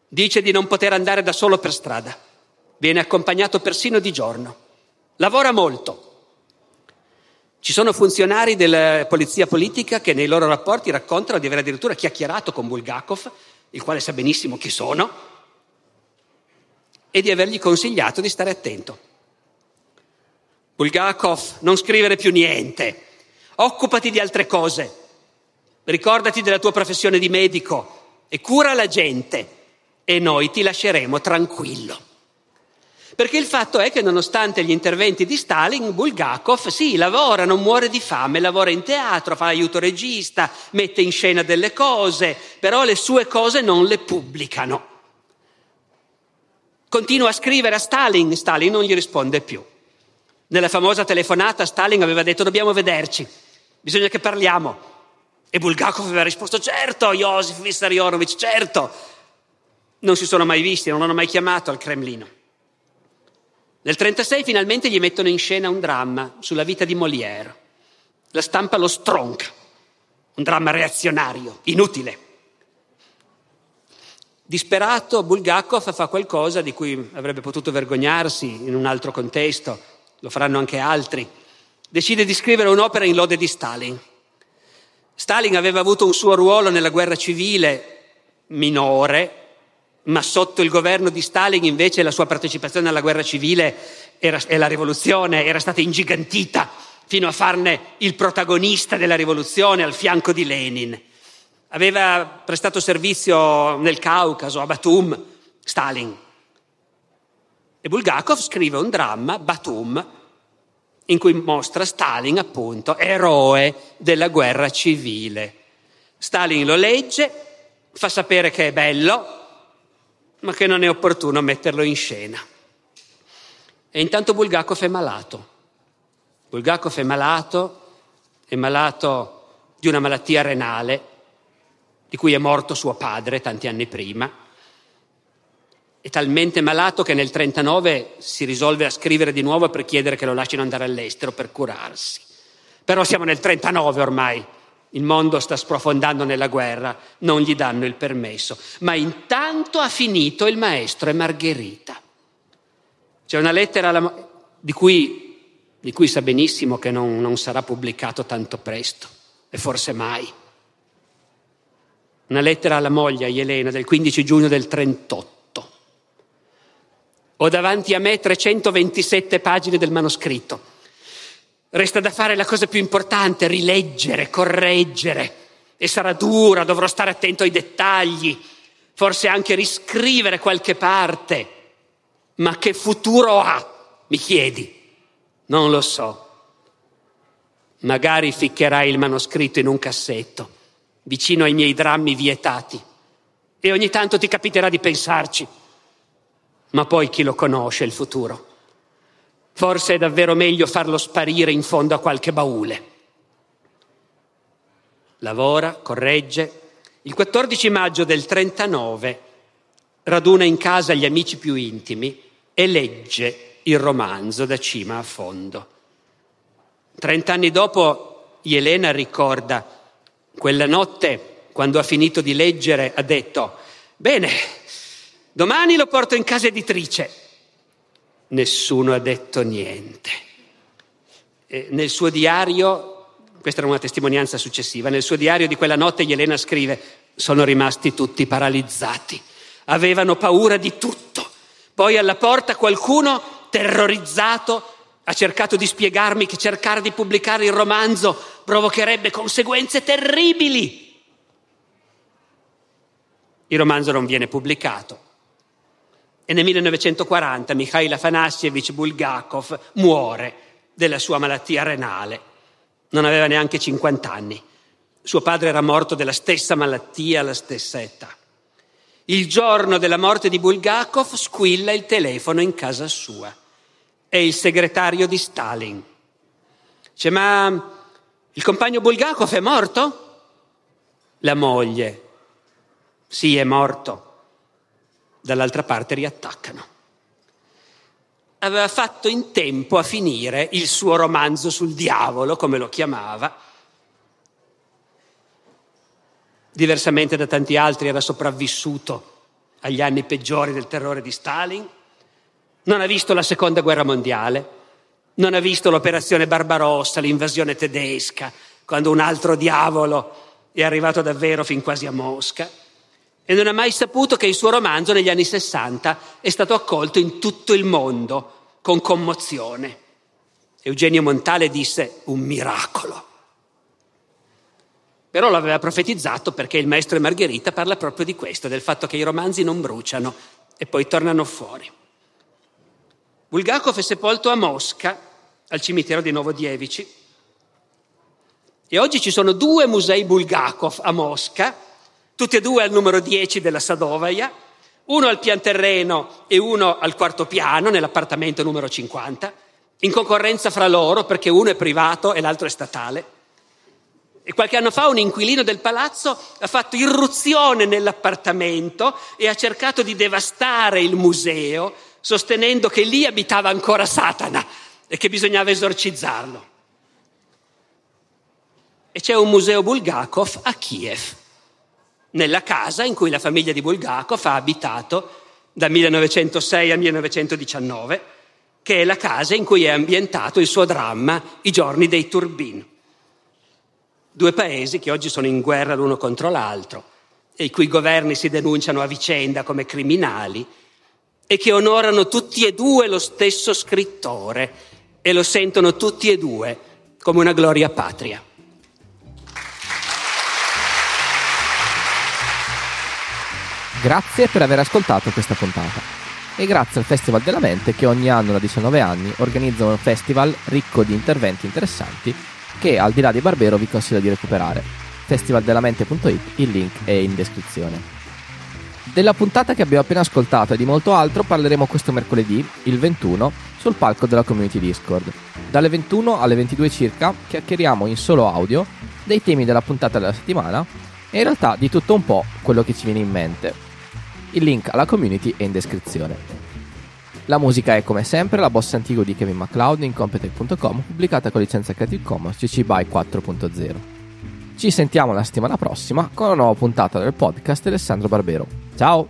Dice di non poter andare da solo per strada. Viene accompagnato persino di giorno. Lavora molto. Ci sono funzionari della polizia politica che nei loro rapporti raccontano di aver addirittura chiacchierato con Bulgakov, il quale sa benissimo chi sono, e di avergli consigliato di stare attento. Bulgakov, non scrivere più niente, occupati di altre cose, ricordati della tua professione di medico e cura la gente e noi ti lasceremo tranquillo. Perché il fatto è che nonostante gli interventi di Stalin, Bulgakov sì, lavora, non muore di fame, lavora in teatro, fa aiuto regista, mette in scena delle cose, però le sue cose non le pubblicano. Continua a scrivere a Stalin, Stalin non gli risponde più. Nella famosa telefonata Stalin aveva detto dobbiamo vederci, bisogna che parliamo. E Bulgakov aveva risposto certo, Josef Vissarionovich, certo. Non si sono mai visti, non l'hanno mai chiamato al Cremlino. Nel 1936 finalmente gli mettono in scena un dramma sulla vita di Molière. La stampa lo stronca, un dramma reazionario, inutile. Disperato, Bulgakov fa qualcosa di cui avrebbe potuto vergognarsi in un altro contesto, lo faranno anche altri. Decide di scrivere un'opera in lode di Stalin. Stalin aveva avuto un suo ruolo nella guerra civile minore, ma sotto il governo di Stalin invece la sua partecipazione alla guerra civile era, e alla rivoluzione era stata ingigantita fino a farne il protagonista della rivoluzione al fianco di Lenin. Aveva prestato servizio nel Caucaso, a Batum, Stalin. E Bulgakov scrive un dramma, Batum, in cui mostra Stalin appunto eroe della guerra civile. Stalin lo legge, fa sapere che è bello, ma che non è opportuno metterlo in scena. E intanto Bulgakov è malato. Bulgakov è malato, è malato di una malattia renale, di cui è morto suo padre tanti anni prima. È talmente malato che nel 1939 si risolve a scrivere di nuovo per chiedere che lo lasciano andare all'estero per curarsi. Però siamo nel 1939 ormai, il mondo sta sprofondando nella guerra, non gli danno il permesso. Ma intanto ha finito il maestro e Margherita. C'è una lettera alla, di, cui, di, cui, sa benissimo che non, non sarà pubblicato tanto presto, e forse mai. Una lettera alla moglie, a Elena, del 15 giugno del 38. Ho davanti a me 327 pagine del manoscritto Resta da fare la cosa più importante, rileggere, correggere. E sarà dura, dovrò stare attento ai dettagli, forse anche riscrivere qualche parte. Ma che futuro ha, mi chiedi? Non lo so. Magari ficcherai il manoscritto in un cassetto, vicino ai miei drammi vietati. E ogni tanto ti capiterà di pensarci. Ma poi chi lo conosce il futuro? Forse è davvero meglio farlo sparire in fondo a qualche baule. Lavora, corregge. Il 14 maggio del 39 raduna in casa gli amici più intimi e legge il romanzo da cima a fondo. Trent'anni dopo Elena ricorda quella notte, quando ha finito di leggere, ha detto, bene, domani lo porto in casa editrice nessuno ha detto niente. Nel suo diario, questa era una testimonianza successiva, nel suo diario di quella notte Elena scrive, sono rimasti tutti paralizzati, avevano paura di tutto. Poi alla porta qualcuno, terrorizzato, ha cercato di spiegarmi che cercare di pubblicare il romanzo provocherebbe conseguenze terribili. Il romanzo non viene pubblicato, e nel 1940 Mikhail Afanassievich Bulgakov muore della sua malattia renale. Non aveva neanche 50 anni. Suo padre era morto della stessa malattia alla stessa età. Il giorno della morte di Bulgakov squilla il telefono in casa sua. È il segretario di Stalin. Dice, ma il compagno Bulgakov è morto? La moglie. Sì, è morto dall'altra parte riattaccano. Aveva fatto in tempo a finire il suo romanzo sul diavolo, come lo chiamava. Diversamente da tanti altri era sopravvissuto agli anni peggiori del terrore di Stalin, non ha visto la seconda guerra mondiale, non ha visto l'operazione Barbarossa, l'invasione tedesca, quando un altro diavolo è arrivato davvero fin quasi a Mosca, e non ha mai saputo che il suo romanzo negli anni Sessanta è stato accolto in tutto il mondo con commozione. Eugenio Montale disse un miracolo. Però l'aveva profetizzato perché il maestro e Margherita parla proprio di questo, del fatto che i romanzi non bruciano e poi tornano fuori. Bulgakov è sepolto a Mosca, al cimitero di Novodievici, e oggi ci sono due musei Bulgakov a Mosca, tutti e due al numero 10 della Sadovaia, uno al pian terreno e uno al quarto piano, nell'appartamento numero 50, in concorrenza fra loro perché uno è privato e l'altro è statale. E qualche anno fa un inquilino del palazzo ha fatto irruzione nell'appartamento e ha cercato di devastare il museo, sostenendo che lì abitava ancora Satana e che bisognava esorcizzarlo. E c'è un museo Bulgakov a Kiev, nella casa in cui la famiglia di Bulgakov ha abitato dal 1906 al 1919, che è la casa in cui è ambientato il suo dramma I giorni dei Turbin. Due paesi che oggi sono in guerra l'uno contro l'altro e i cui governi si denunciano a vicenda come criminali e che onorano tutti e due lo stesso scrittore e lo sentono tutti e due come una gloria patria. Grazie per aver ascoltato questa puntata e grazie al Festival della Mente che ogni anno da 19 anni organizza un festival ricco di interventi interessanti che al di là di Barbero vi consiglio di recuperare. Festivaldelamente.it, il link è in descrizione. Della puntata che abbiamo appena ascoltato e di molto altro parleremo questo mercoledì, il 21, sul palco della community Discord. Dalle 21 alle 22 circa chiacchieriamo in solo audio dei temi della puntata della settimana e in realtà di tutto un po' quello che ci viene in mente. Il link alla community è in descrizione. La musica è come sempre la bossa antico di Kevin MacLeod in Competech.com pubblicata con licenza Creative Commons CC BY 4.0. Ci sentiamo la settimana prossima con una nuova puntata del podcast Alessandro Barbero. Ciao!